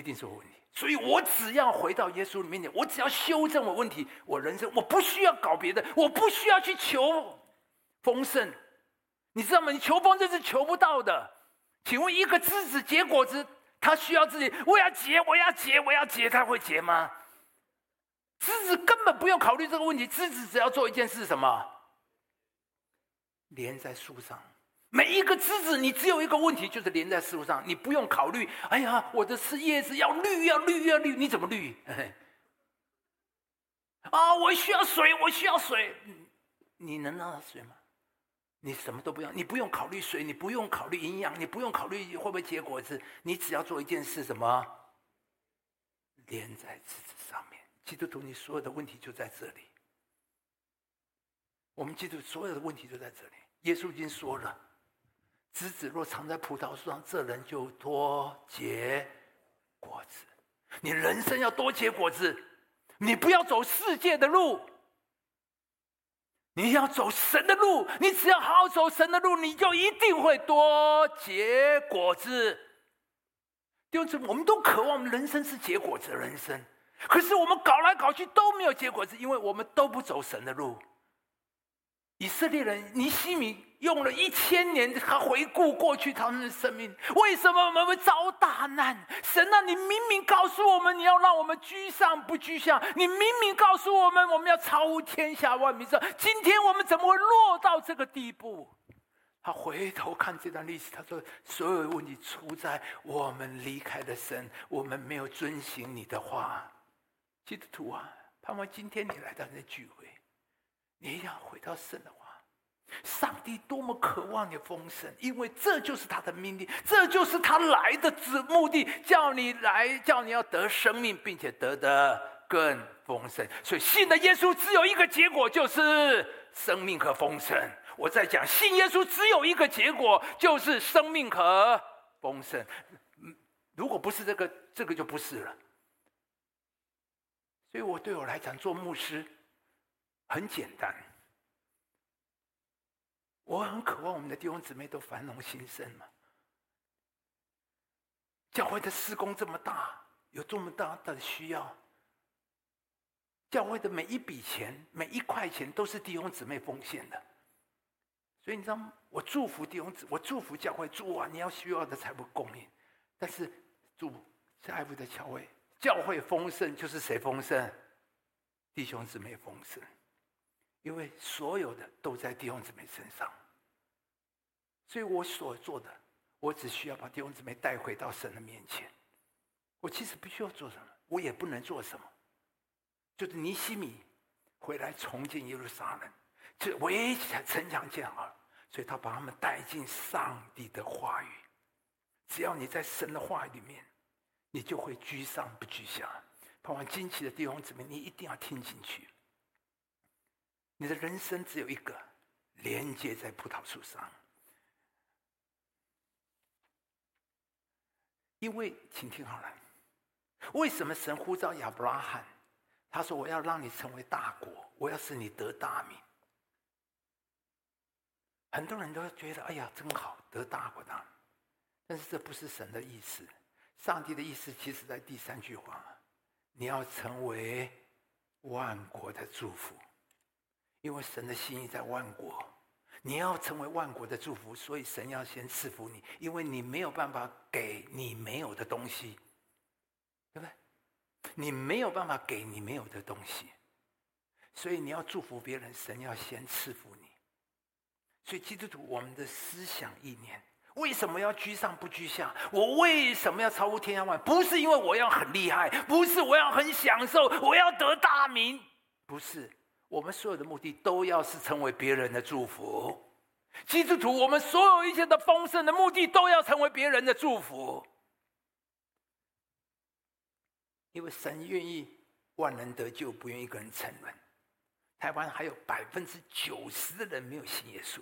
一定是有问题。所以我只要回到耶稣里面前，我只要修正我问题，我人生我不需要搞别的，我不需要去求丰盛。你知道吗？你求丰盛是求不到的。请问一个枝子结果子，他需要自己，我要结，我要结，我要结，他会结吗？枝子根本不用考虑这个问题，枝子只要做一件事，什么？连在树上。每一个枝子，你只有一个问题，就是连在树上，你不用考虑。哎呀，我的是叶子要绿，要绿，要绿，你怎么绿？啊，我需要水，我需要水，你能让它水吗？你什么都不用，你不用考虑水，你不用考虑营养，你不用考虑会不会结果子，你只要做一件事，什么？连在枝子上面。基督徒，你所有的问题就在这里。我们基督所有的问题就在这里。耶稣已经说了：“枝子若藏在葡萄树上，这人就多结果子。”你人生要多结果子，你不要走世界的路，你要走神的路。你只要好好走神的路，你就一定会多结果子。弟兄姊妹，我们都渴望我们人生是结果子的人生。可是我们搞来搞去都没有结果子，因为我们都不走神的路。以色列人尼希米用了一千年，他回顾过去他们的生命，为什么我们会遭大难？神啊，你明明告诉我们你要让我们居上不居下，你明明告诉我们我们要超乎天下万民之，今天我们怎么会落到这个地步？他回头看这段历史，他说：所有问题出在我们离开了神，我们没有遵行你的话。基督徒啊，盼望今天你来到这聚会，你一定要回到神的话。上帝多么渴望你丰盛，因为这就是他的命令，这就是他来的旨目的，叫你来，叫你要得生命，并且得的更丰盛。所以信的耶稣只有一个结果，就是生命和丰盛。我在讲信耶稣只有一个结果，就是生命和丰盛。如果不是这个，这个就不是了。所以，我对我来讲，做牧师很简单。我很渴望我们的弟兄姊妹都繁荣兴盛嘛。教会的施工这么大，有这么大的需要。教会的每一笔钱、每一块钱，都是弟兄姊妹奉献的。所以你知道吗？我祝福弟兄姊，我祝福教会，主啊，你要需要的财富供应。但是主是爱父的教会。教会丰盛就是谁丰盛？弟兄姊妹丰盛，因为所有的都在弟兄姊妹身上。所以我所做的，我只需要把弟兄姊妹带回到神的面前。我其实不需要做什么，我也不能做什么。就是尼西米回来重建耶路撒冷，这唯一城墙建好，所以他把他们带进上帝的话语。只要你在神的话语里面。你就会居上不居下。盼望惊奇的弟兄姊妹，你一定要听进去。你的人生只有一个，连接在葡萄树上。因为，请听好了，为什么神呼召亚伯拉罕？他说：“我要让你成为大国，我要使你得大名。”很多人都觉得：“哎呀，真好，得大国的。”但是这不是神的意思。上帝的意思，其实在第三句话：你要成为万国的祝福，因为神的心意在万国。你要成为万国的祝福，所以神要先赐福你，因为你没有办法给你没有的东西，对不对？你没有办法给你没有的东西，所以你要祝福别人，神要先赐福你。所以基督徒，我们的思想意念。为什么要居上不居下？我为什么要超乎天下万？不是因为我要很厉害，不是我要很享受，我要得大名，不是。我们所有的目的都要是成为别人的祝福。基督徒，我们所有一切的丰盛的目的都要成为别人的祝福，因为神愿意万人得救，不愿一个人沉沦。台湾还有百分之九十的人没有信耶稣。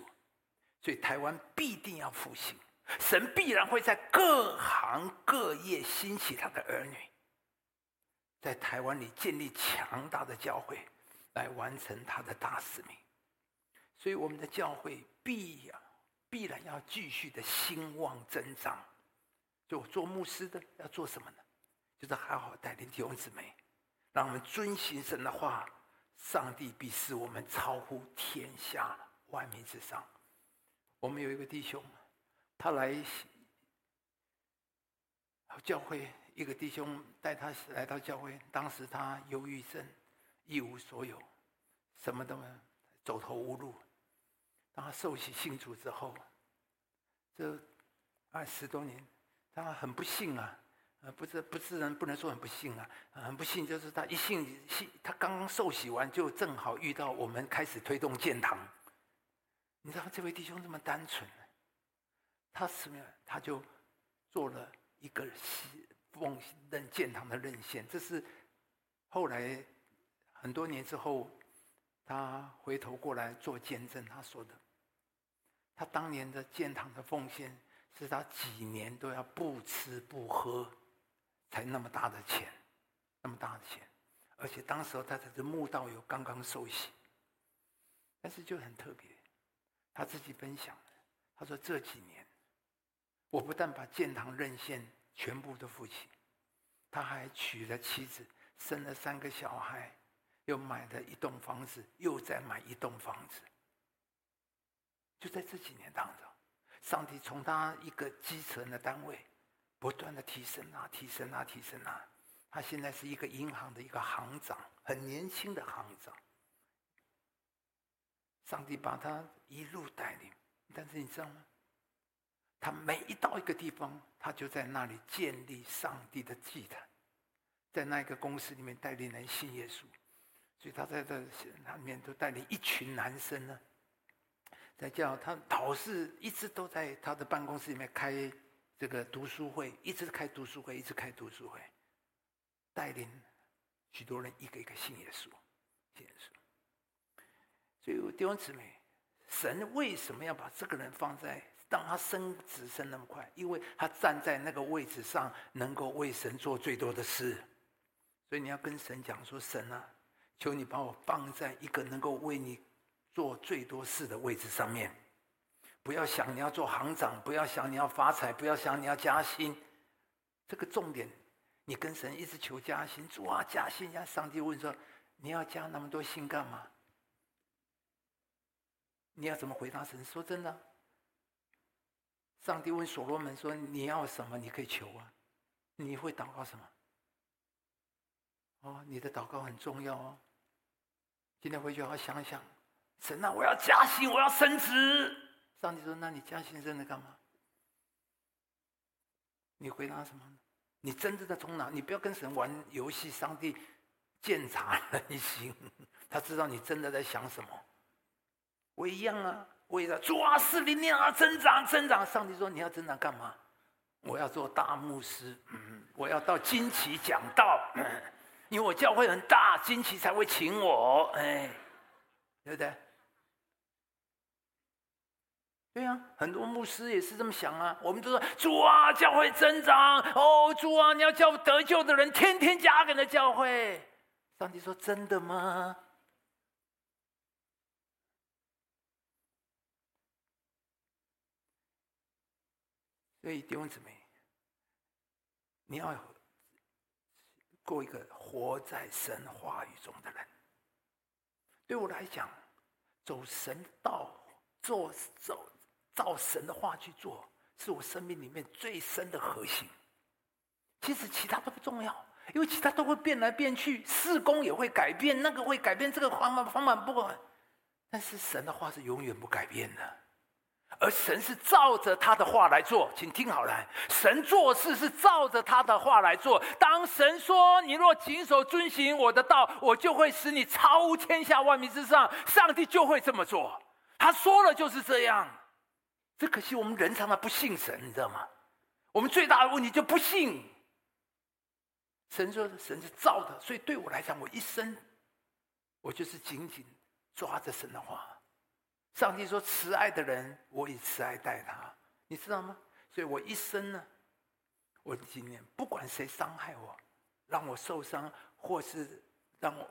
所以台湾必定要复兴，神必然会在各行各业兴起他的儿女，在台湾里建立强大的教会，来完成他的大使命。所以我们的教会必要必然要继续的兴旺增长。就做牧师的要做什么呢？就是好好带领弟兄姊妹，让我们遵行神的话，上帝必使我们超乎天下万民之上。我们有一个弟兄，他来教会，一个弟兄带他来到教会。当时他忧郁症，一无所有，什么都没有，走投无路。当他受洗信主之后，这二十多年，他很不幸啊，呃，不是不是人不能说很不幸啊，很不幸就是他一信信，他刚刚受洗完，就正好遇到我们开始推动建堂。你知道这位弟兄这么单纯，他什么？他就做了一个西奉任建堂的任献，这是后来很多年之后，他回头过来做见证，他说的。他当年的建堂的奉献，是他几年都要不吃不喝，才那么大的钱，那么大的钱，而且当时他才是墓道友刚刚受洗，但是就很特别，他自己分享，他说这几年，我不但把建堂任献全部都付清，他还娶了妻子，生了三个小孩，又买了一栋房子，又再买一栋房子。就在这几年当中，上帝从他一个基层的单位，不断的提升啊，提升啊，提升啊。他现在是一个银行的一个行长，很年轻的行长。上帝把他一路带领，但是你知道吗？他每一到一个地方，他就在那里建立上帝的祭坛，在那个公司里面带领人信耶稣，所以他在这里面都带领一群男生呢。在叫他导师一直都在他的办公室里面开这个读书会，一直开读书会，一直开读书会，带领许多人一个一个信耶稣，信耶稣。所以弟兄姊妹，神为什么要把这个人放在让他升职升那么快？因为他站在那个位置上，能够为神做最多的事。所以你要跟神讲说：“神啊，求你把我放在一个能够为你。”做最多事的位置上面，不要想你要做行长，不要想你要发财，不要想你要加薪。这个重点，你跟神一直求加薪，主啊加薪呀！上帝问说：“你要加那么多薪干嘛？”你要怎么回答神？说真的，上帝问所罗门说：“你要什么？你可以求啊。”你会祷告什么？哦，你的祷告很重要哦。今天回去好好想想。神啊，我要加薪，我要升职。上帝说：“那你加薪升职干嘛？”你回答什么呢？你真正的从哪？你不要跟神玩游戏。上帝鉴察人心，他知道你真的在想什么。我一样啊，我也在主啊，使灵量啊增长增长。上帝说：“你要增长干嘛？”我要做大牧师，嗯，我要到惊奇讲道，因为我教会很大，惊奇才会请我，哎，对不对？对呀、啊，很多牧师也是这么想啊。我们都说主啊，教会增长哦，主啊，你要叫得救的人天天加给的教会。上帝说：“真的吗？”所以弟兄姊妹，你要过一个活在神话语中的人。对我来讲，走神道，做走。照神的话去做，是我生命里面最深的核心。其实其他都不重要，因为其他都会变来变去，事工也会改变，那个会改变，这个方法方法不管。但是神的话是永远不改变的，而神是照着他的话来做，请听好了，神做事是照着他的话来做。当神说：“你若谨守遵行我的道，我就会使你超乎天下万民之上。”上帝就会这么做，他说了就是这样。这可惜我们人常常不信神，你知道吗？我们最大的问题就不信。神说神是造的，所以对我来讲，我一生我就是紧紧抓着神的话。上帝说慈爱的人，我以慈爱待他，你知道吗？所以我一生呢，我今年不管谁伤害我，让我受伤，或是让我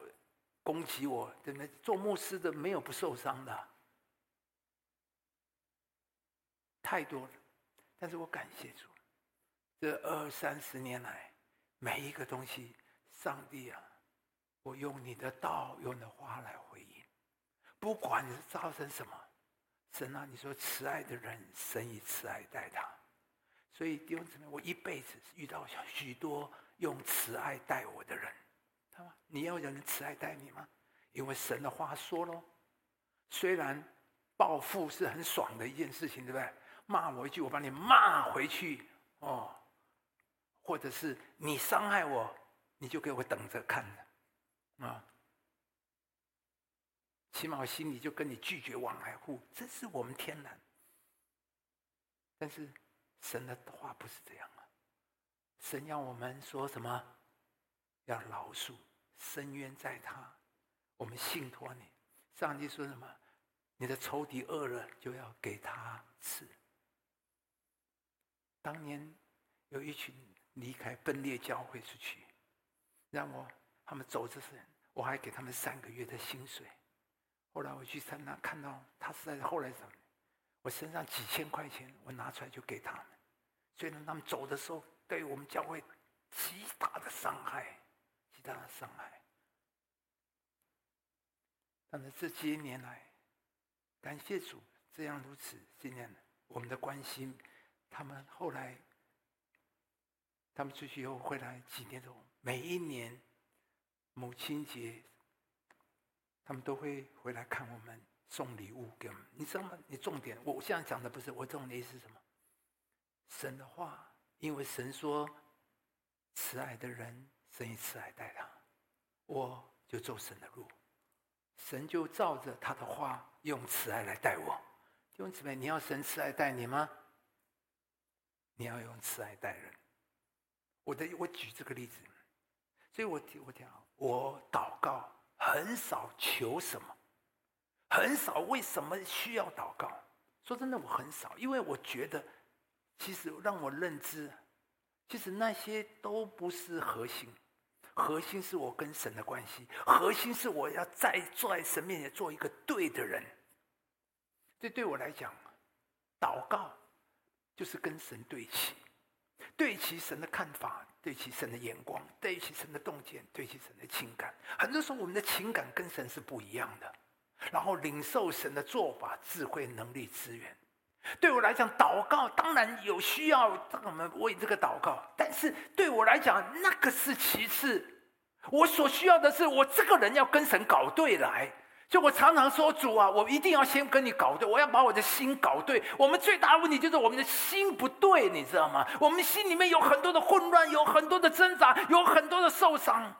攻击我，对不对？做牧师的没有不受伤的。太多了，但是我感谢主，这二三十年来，每一个东西，上帝啊，我用你的道，用的话来，不管你是造成什么，神啊，你说慈爱的人，神以慈爱待他，所以弟兄姊妹，我一辈子遇到许多用慈爱待我的人，他说你要有人慈爱待你吗？因为神的话说喽，虽然报复是很爽的一件事情，对不对？骂我一句，我把你骂回去哦，或者是你伤害我，你就给我等着看啊！起码我心里就跟你拒绝往来户，这是我们天然。但是神的话不是这样啊，神要我们说什么？要饶恕，伸冤在他。我们信托你。上帝说什么？你的仇敌饿了，就要给他吃。当年有一群离开分裂教会出去，让我他们走这些人，我还给他们三个月的薪水。后来我去山那看到他是在后来什么？我身上几千块钱，我拿出来就给他们。虽然他们走的时候，对我们教会极大的伤害，极大的伤害。但是这些年来，感谢主，这样如此，今年我们的关心，他们后来，他们出去以后回来几年后，每一年母亲节，他们都会回来看我们，送礼物给我们。你知道吗？你重点，我现在讲的不是我重点是什么？神的话，因为神说，慈爱的人，神以慈爱待他，我就走神的路。神就照着他的话，用慈爱来待我。弟兄姊妹，你要神慈爱待你吗？你要用慈爱待人。我的，我举这个例子，所以我我讲，我祷告很少求什么，很少为什么需要祷告。说真的，我很少，因为我觉得，其实让我认知，其实那些都不是核心。核心是我跟神的关系，核心是我要在坐在神面前做一个对的人。这对我来讲，祷告就是跟神对齐，对齐神的看法，对其神的眼光，对其神的洞见，对其神的情感。很多时候我们的情感跟神是不一样的，然后领受神的做法、智慧、能力、资源。对我来讲，祷告当然有需要，我们为这个祷告。但是对我来讲，那个是其次。我所需要的是，我这个人要跟神搞对来。就我常常说，主啊，我一定要先跟你搞对，我要把我的心搞对。我们最大的问题就是我们的心不对，你知道吗？我们心里面有很多的混乱，有很多的挣扎，有很多的受伤。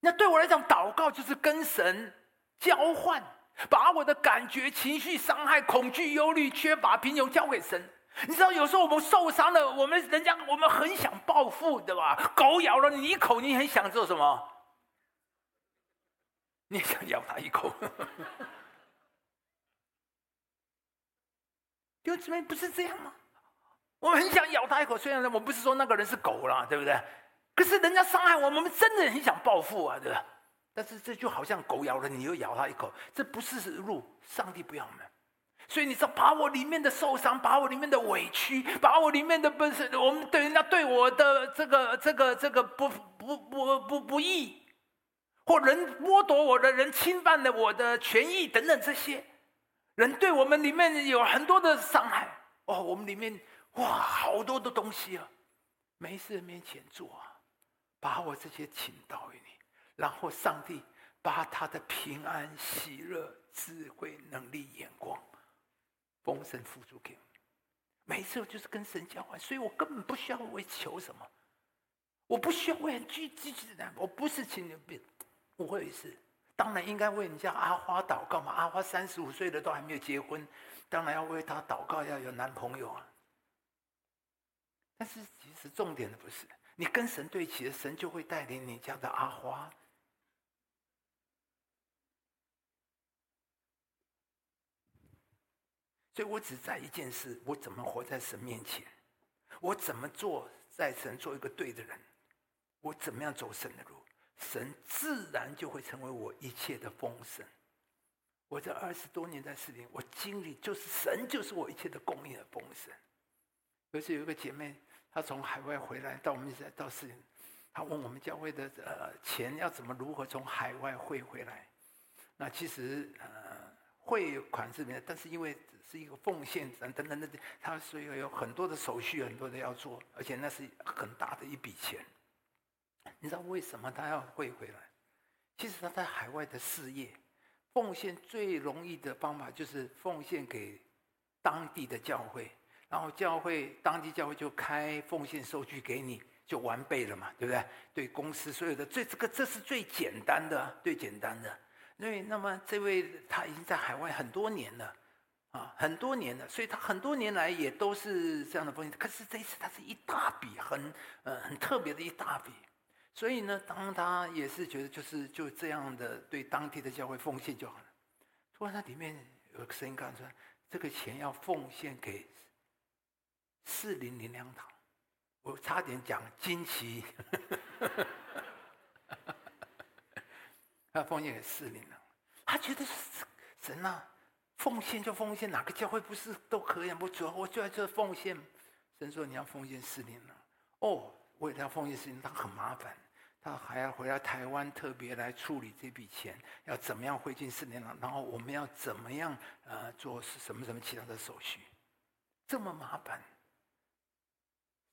那对我来讲，祷告就是跟神交换。把我的感觉、情绪、伤害、恐惧、忧虑、缺乏、贫穷交给神。你知道，有时候我们受伤了，我们人家我们很想报复，对吧？狗咬了你一口，你很想做什么？你想咬他一口。弟兄姊妹，不是这样吗？我们很想咬他一口，虽然我不是说那个人是狗啦，对不对？可是人家伤害我，我们真的很想报复啊，对吧？但是这就好像狗咬了你，又咬他一口，这不是路。上帝不要我们，所以你知道，把我里面的受伤，把我里面的委屈，把我里面的不是我们对人家对我的这个这个这个不不不不不义，或人剥夺我的人侵犯了我的权益等等这些，人对我们里面有很多的伤害哦，我们里面哇好多的东西啊，没事面前做啊，把我这些请到于你。然后上帝把他的平安、喜乐、智慧、能力、眼光，丰盛付诸给我。每一次我就是跟神交换，所以我根本不需要为求什么，我不需要为积积极的，我不是青年病，不会是。当然应该为人家阿花祷告嘛，阿花三十五岁了都还没有结婚，当然要为她祷告，要有男朋友啊。但是其实重点的不是你跟神对齐了，神就会带领你家的阿花。所以我只在一件事：我怎么活在神面前？我怎么做在神做一个对的人？我怎么样走神的路？神自然就会成为我一切的丰盛。我这二十多年在侍奉，我经历就是神就是我一切的供应的丰盛。有时有一个姐妹，她从海外回来到我们这到侍奉，她问我们教会的呃钱要怎么如何从海外汇回来？那其实呃汇款是没有，但是因为。是一个奉献等等等等，她所以有很多的手续，很多的要做，而且那是很大的一笔钱。你知道为什么他要汇回来？其实他在海外的事业，奉献最容易的方法就是奉献给当地的教会，然后教会当地教会就开奉献收据给你，就完备了嘛，对不对？对公司所有的最这个这是最简单的，最简单的。因为那么这位他已经在海外很多年了。啊，很多年了，所以他很多年来也都是这样的奉献。可是这一次，他是一大笔，很呃很特别的一大笔。所以呢，当他也是觉得就是就这样的对当地的教会奉献就好了。突然，他里面有个声音告诉他，这个钱要奉献给四零零两堂。我差点讲惊奇，他奉献给四零了。他觉得神呐、啊，奉献就奉献，哪个教会不是都可以？我主要我就在这奉献。神说你要奉献四零了。哦，为了要奉献四零，他很麻烦，他还要回来台湾特别来处理这笔钱，要怎么样汇进四零了？然后我们要怎么样呃做什么什么其他的手续？这么麻烦。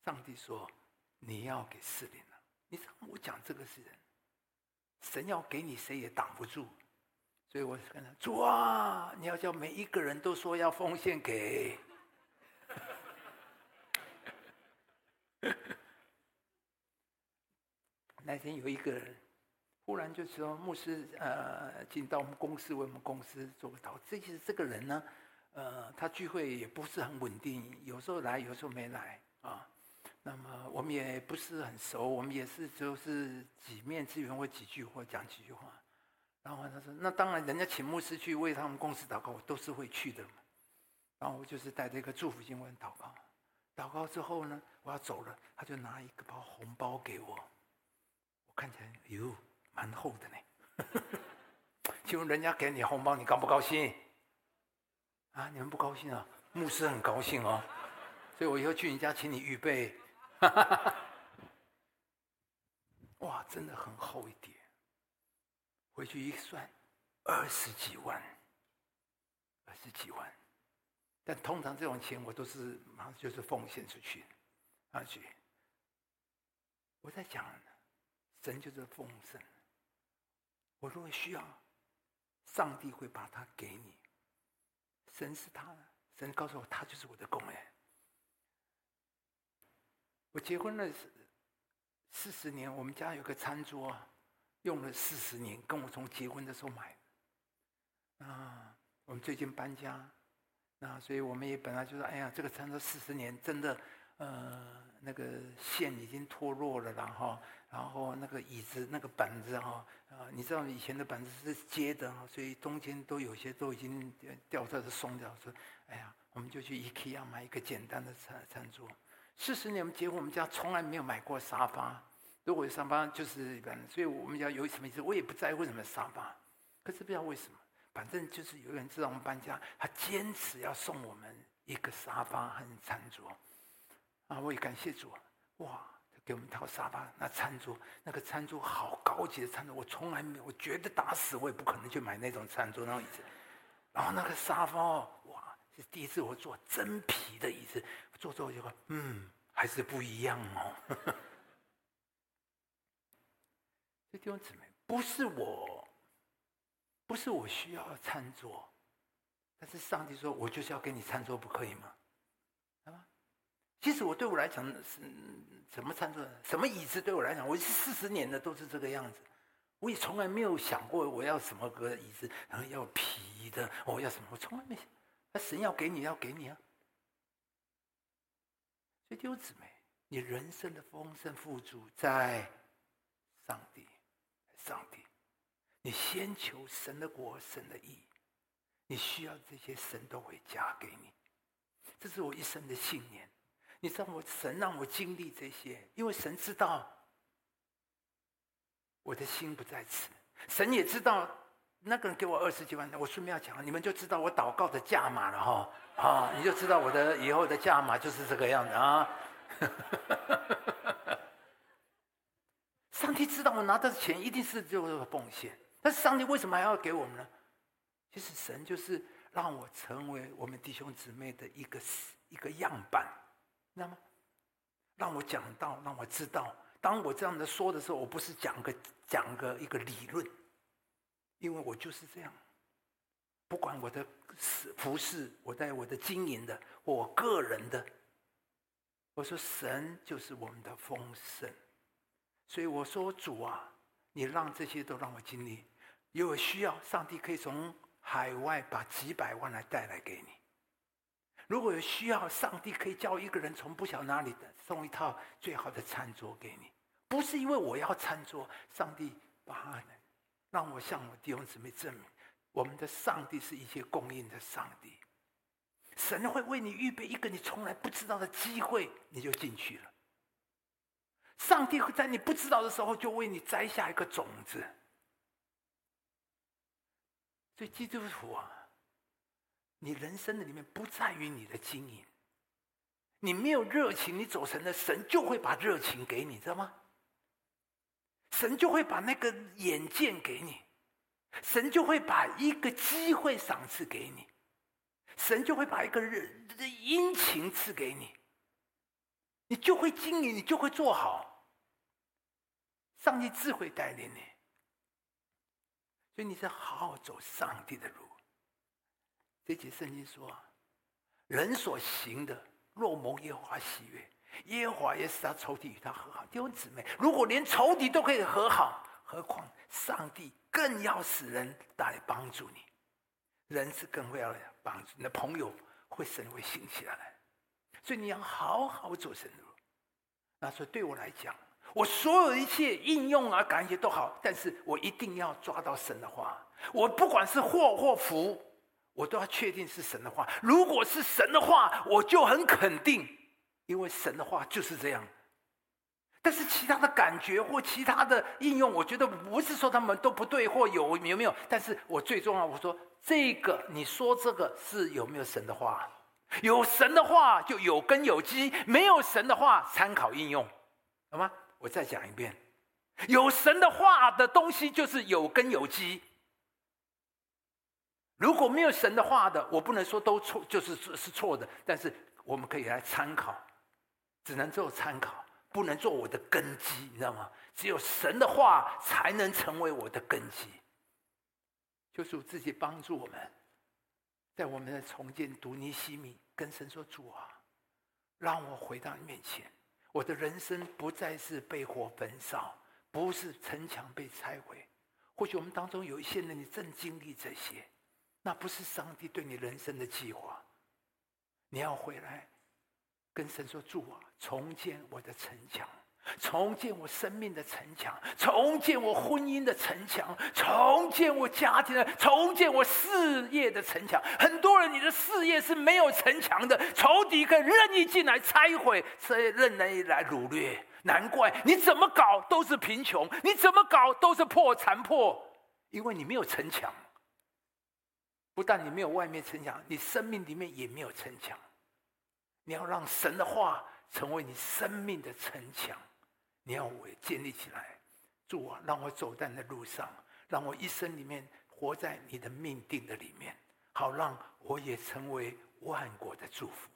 上帝说：“你要给四零了。”你知道我讲这个是人，神要给你，谁也挡不住。所以我跟他说：“主啊，你要叫每一个人都说要奉献给。”那天有一个人忽然就说：“牧师，呃，请到我们公司为我们公司做个祷。”这其实这个人呢，呃，他聚会也不是很稳定，有时候来，有时候没来啊。那么我们也不是很熟，我们也是就是几面之缘或几句话讲几句话。然后他说：“那当然，人家请牧师去为他们公司祷告，我都是会去的嘛。”然后我就是带着一个祝福经文祷告。祷告之后呢，我要走了，他就拿一个包红包给我。看起来哟，蛮厚的呢。请问人家给你红包，你高不高兴？啊，你们不高兴啊？牧师很高兴哦。所以我以后去你家，请你预备。哇，真的很厚一点。回去一算，二十几万，二十几万。但通常这种钱，我都是马上就是奉献出去，而且我在讲，神就是丰盛。我如果需要，上帝会把它给你。神是他的，神告诉我，他就是我的工人。我结婚了四四十年，我们家有个餐桌，用了四十年，跟我从结婚的时候买的。啊，我们最近搬家，那所以我们也本来就说，哎呀，这个餐桌四十年真的，呃，那个线已经脱落了，然后，然后那个椅子、那个板子哈，啊，你知道以前的板子是接的，所以中间都有些都已经掉掉的松掉，说，哎呀，我们就去 IKEA 买一个简单的餐餐桌。四十年，我们结婚，我们家从来没有买过沙发。如果有沙发，就是一般。所以我们家有什么意思？我也不在乎什么沙发。可是不知道为什么，反正就是有人知道我们搬家，他坚持要送我们一个沙发和餐桌。啊，我也感谢主。哇，给我们一套沙发，那餐桌，那个餐桌好高级的餐桌，我从来没有，我觉得打死我也不可能去买那种餐桌那种椅子。然后那个沙发，哇！是第一次我坐真皮的椅子，坐坐以后，嗯，还是不一样哦。这弟兄姊妹，不是我，不是我需要餐桌，但是上帝说我就是要给你餐桌，不可以吗？其实我对我来讲是什么餐桌，什么椅子对我来讲，我是四十年的都是这个样子，我也从来没有想过我要什么个椅子，然后要皮的，我要什么，我从来没想。那神要给你，要给你啊！所以弟兄姊妹，你人生的丰盛富足在上帝，上帝，你先求神的国、神的义，你需要这些，神都会加给你。这是我一生的信念。你知道，我神让我经历这些，因为神知道我的心不在此，神也知道。那个人给我二十几万，我顺便要讲，你们就知道我祷告的价码了哈，啊，你就知道我的以后的价码就是这个样子啊。上帝知道我拿的钱一定是就是奉献，但是上帝为什么还要给我们呢？其实神就是让我成为我们弟兄姊妹的一个一个样板，知道吗？让我讲到，让我知道，当我这样的说的时候，我不是讲个讲个一个理论。因为我就是这样，不管我的服侍，我在我的经营的，我个人的，我说神就是我们的丰盛，所以我说主啊，你让这些都让我经历，有需要，上帝可以从海外把几百万来带来给你，如果有需要，上帝可以叫一个人从不晓得哪里的送一套最好的餐桌给你，不是因为我要餐桌，上帝把他让我向我弟兄姊妹证明，我们的上帝是一切供应的上帝。神会为你预备一个你从来不知道的机会，你就进去了。上帝会在你不知道的时候，就为你摘下一个种子。所以基督徒啊，你人生的里面不在于你的经营，你没有热情，你走神的神就会把热情给你，知道吗？神就会把那个眼见给你，神就会把一个机会赏赐给你。神就会把一个人的殷勤赐给你，你就会经营，你就会做好。上帝智慧带领你，所以你是好好走上帝的路。这节圣经说啊：“人所行的，若蒙耶和华喜悦，耶和华也使他仇敌与他和好。”弟兄姊妹，如果连仇敌都可以和好，何况上帝更要使人来帮助你。人是更会要来帮助你的朋友，会神会兴起来，所以你要好好做神路。那所以对我来讲，我所有一切应用啊、感谢都好，但是我一定要抓到神的话。我不管是祸或福，我都要确定是神的话。如果是神的话，我就很肯定，因为神的话就是这样。但是其他的感觉或其他的应用，我觉得不是说他们都不对或有有没有，但是我最重要，我说。这个你说这个是有没有神的话？有神的话就有根有基，没有神的话参考应用，好吗？我再讲一遍，有神的话的东西就是有根有基。如果没有神的话的，我不能说都错，就是是错的。但是我们可以来参考，只能做参考，不能做我的根基，你知道吗？只有神的话才能成为我的根基。就是自己帮助我们，在我们的重建读尼西米，跟神说：“主啊，让我回到你面前。我的人生不再是被火焚烧，不是城墙被拆毁。或许我们当中有一些人，你正经历这些，那不是上帝对你人生的计划。你要回来，跟神说：主啊，重建我的城墙。”重建我生命的城墙，重建我婚姻的城墙，重建我家庭的，重建我事业的城墙。很多人，你的事业是没有城墙的，仇敌可以任意进来拆毁，所以任人来掳掠。难怪你怎么搞都是贫穷，你怎么搞都是破残破，因为你没有城墙。不但你没有外面城墙，你生命里面也没有城墙。你要让神的话成为你生命的城墙。你要我建立起来，主啊，让我走在的路上，让我一生里面活在你的命定的里面，好让我也成为万国的祝福。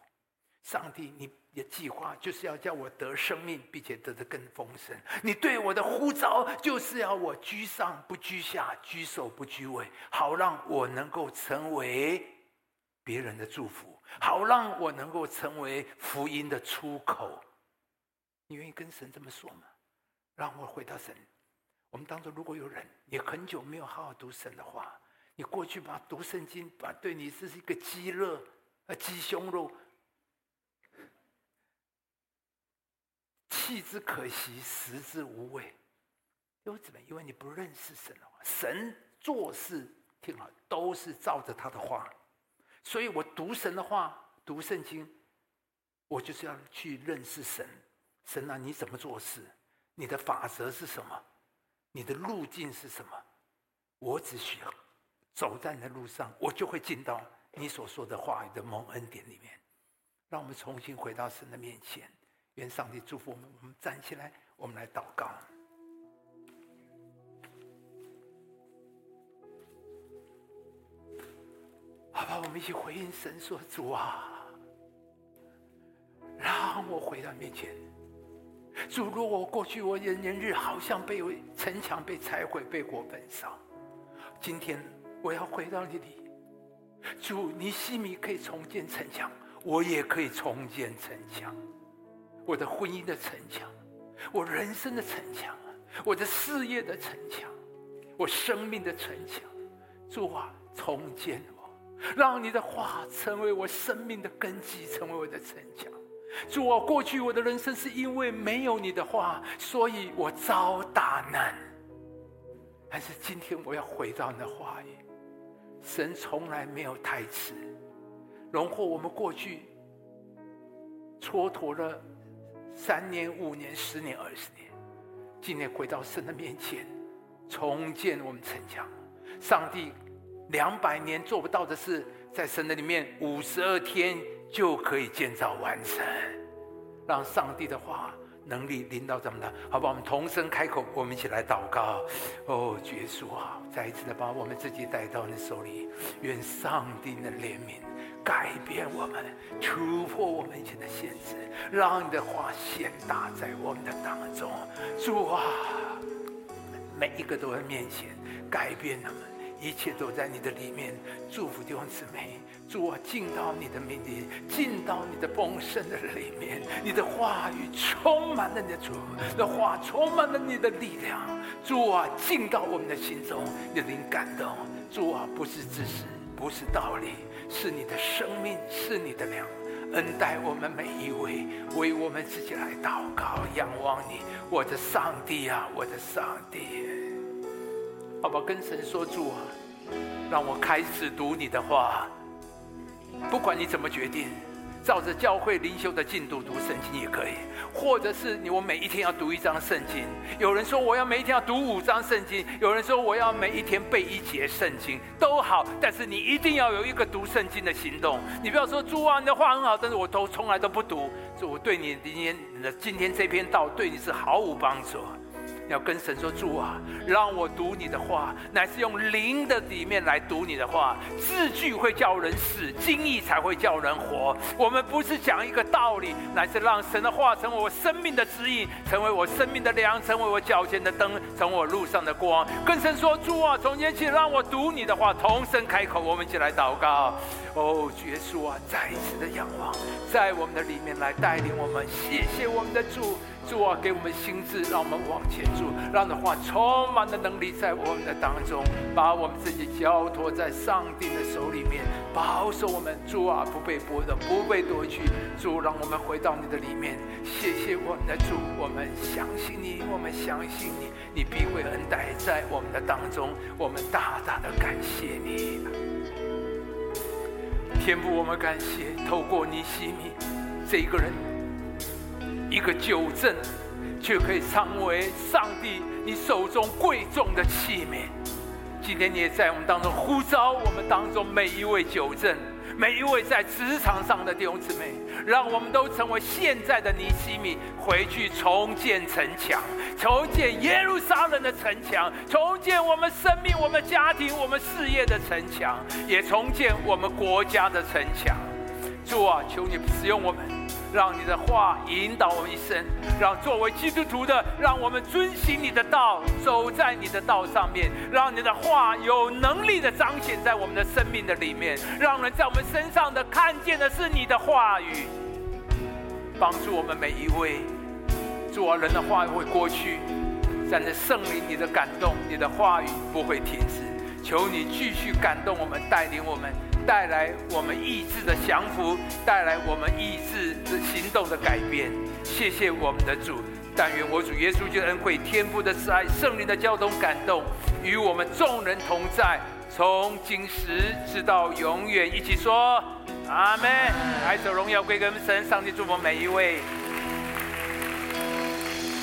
上帝，你的计划就是要叫我得生命，并且得的更丰盛。你对我的呼召就是要我居上不居下，居首不居尾，好让我能够成为别人的祝福，好让我能够成为福音的出口。你愿意跟神这么说吗？让我回到神。我们当中如果有人，你很久没有好好读神的话，你过去把读圣经，把对你这是一个鸡肋，啊鸡胸肉，弃之可惜，食之无味。为怎么？因为你不认识神的话。神做事听好，都是照着他的话。所以我读神的话，读圣经，我就是要去认识神。神啊，你怎么做事？你的法则是什么？你的路径是什么？我只需要走在你的路上，我就会进到你所说的话语的蒙恩典里面。让我们重新回到神的面前，愿上帝祝福我们。我们站起来，我们来祷告。好吧，我们一起回应神说：“主啊，让我回到面前。”主，如果我过去我年年日好像被城墙被拆毁，被火焚烧，今天我要回到你里。主，尼西米可以重建城墙，我也可以重建城墙。我的婚姻的城墙，我人生的城墙，我的事业的城墙，我生命的城墙。主啊，重建我，让你的话成为我生命的根基，成为我的城墙。主啊，过去我的人生是因为没有你的话，所以我遭大难。但是今天我要回到你的话语，神从来没有太迟，荣获我们过去蹉跎了三年、五年、十年、二十年，今天回到神的面前，重建我们城墙。上帝两百年做不到的事，在神的里面五十二天。就可以建造完成，让上帝的话能力临到咱们的，好吧？我们同声开口，我们一起来祷告。哦，耶稣啊，再一次的把我们自己带到你手里，愿上帝的怜悯改变我们，突破我们以前的限制，让你的话显大在我们的当中。主啊，每一个都在面前改变他们，一切都在你的里面，祝福弟兄姊妹。主啊，进到你的命里，进到你的丰盛的里面，你的话语充满了你的主，你的话充满了你的力量。主啊，进到我们的心中，你的灵感动。主啊，不是知识，不是道理，是你的生命，是你的粮，恩待我们每一位，为我们自己来祷告，仰望你，我的上帝啊，我的上帝。好不好？跟神说，主啊，让我开始读你的话。不管你怎么决定，照着教会灵修的进度读圣经也可以，或者是你我每一天要读一章圣经。有人说我要每一天要读五章圣经，有人说我要每一天背一节圣经，都好。但是你一定要有一个读圣经的行动。你不要说主啊，你的话很好，但是我都从来都不读。就我对你今天今天这篇道对你是毫无帮助。要跟神说，主啊，让我读你的话，乃是用灵的里面来读你的话。字句会叫人死，经意才会叫人活。我们不是讲一个道理，乃是让神的话成为我生命的指引，成为我生命的粮，成为我脚前的灯，成为我路上的光。跟神说，主啊，从今天起让我读你的话，同声开口，我们一起来祷告。哦，耶稣啊，再一次的仰望，在我们的里面来带领我们。谢谢我们的主。主啊，给我们心智，让我们往前走，让的话充满的能力在我们的当中，把我们自己交托在上帝的手里面，保守我们。主啊，不被剥夺，不被夺去。主，让我们回到你的里面。谢谢我们的主，我们相信你，我们相信你，你必会恩待在我们的当中。我们大大的感谢你，天父，我们感谢透过尼西米这一个人。一个酒政，却可以成为上帝你手中贵重的器皿。今天你也在我们当中呼召我们当中每一位酒政，每一位在职场上的弟兄姊妹，让我们都成为现在的尼西米，回去重建城墙，重建耶路撒冷的城墙，重建我们生命、我们家庭、我们事业的城墙，也重建我们国家的城墙。主啊，求你使用我们。让你的话引导我们一生，让作为基督徒的，让我们遵行你的道，走在你的道上面，让你的话有能力的彰显在我们的生命的里面，让人在我们身上的看见的是你的话语，帮助我们每一位。主啊，人的话语会过去，但是圣灵你的感动，你的话语不会停止。求你继续感动我们，带领我们。带来我们意志的降服，带来我们意志的行动的改变。谢谢我们的主，但愿我主耶稣基督恩惠、天父的慈爱、圣灵的交通感动，与我们众人同在，从今时直到永远。一起说阿门。来，首荣耀归给神，上帝祝福每一位。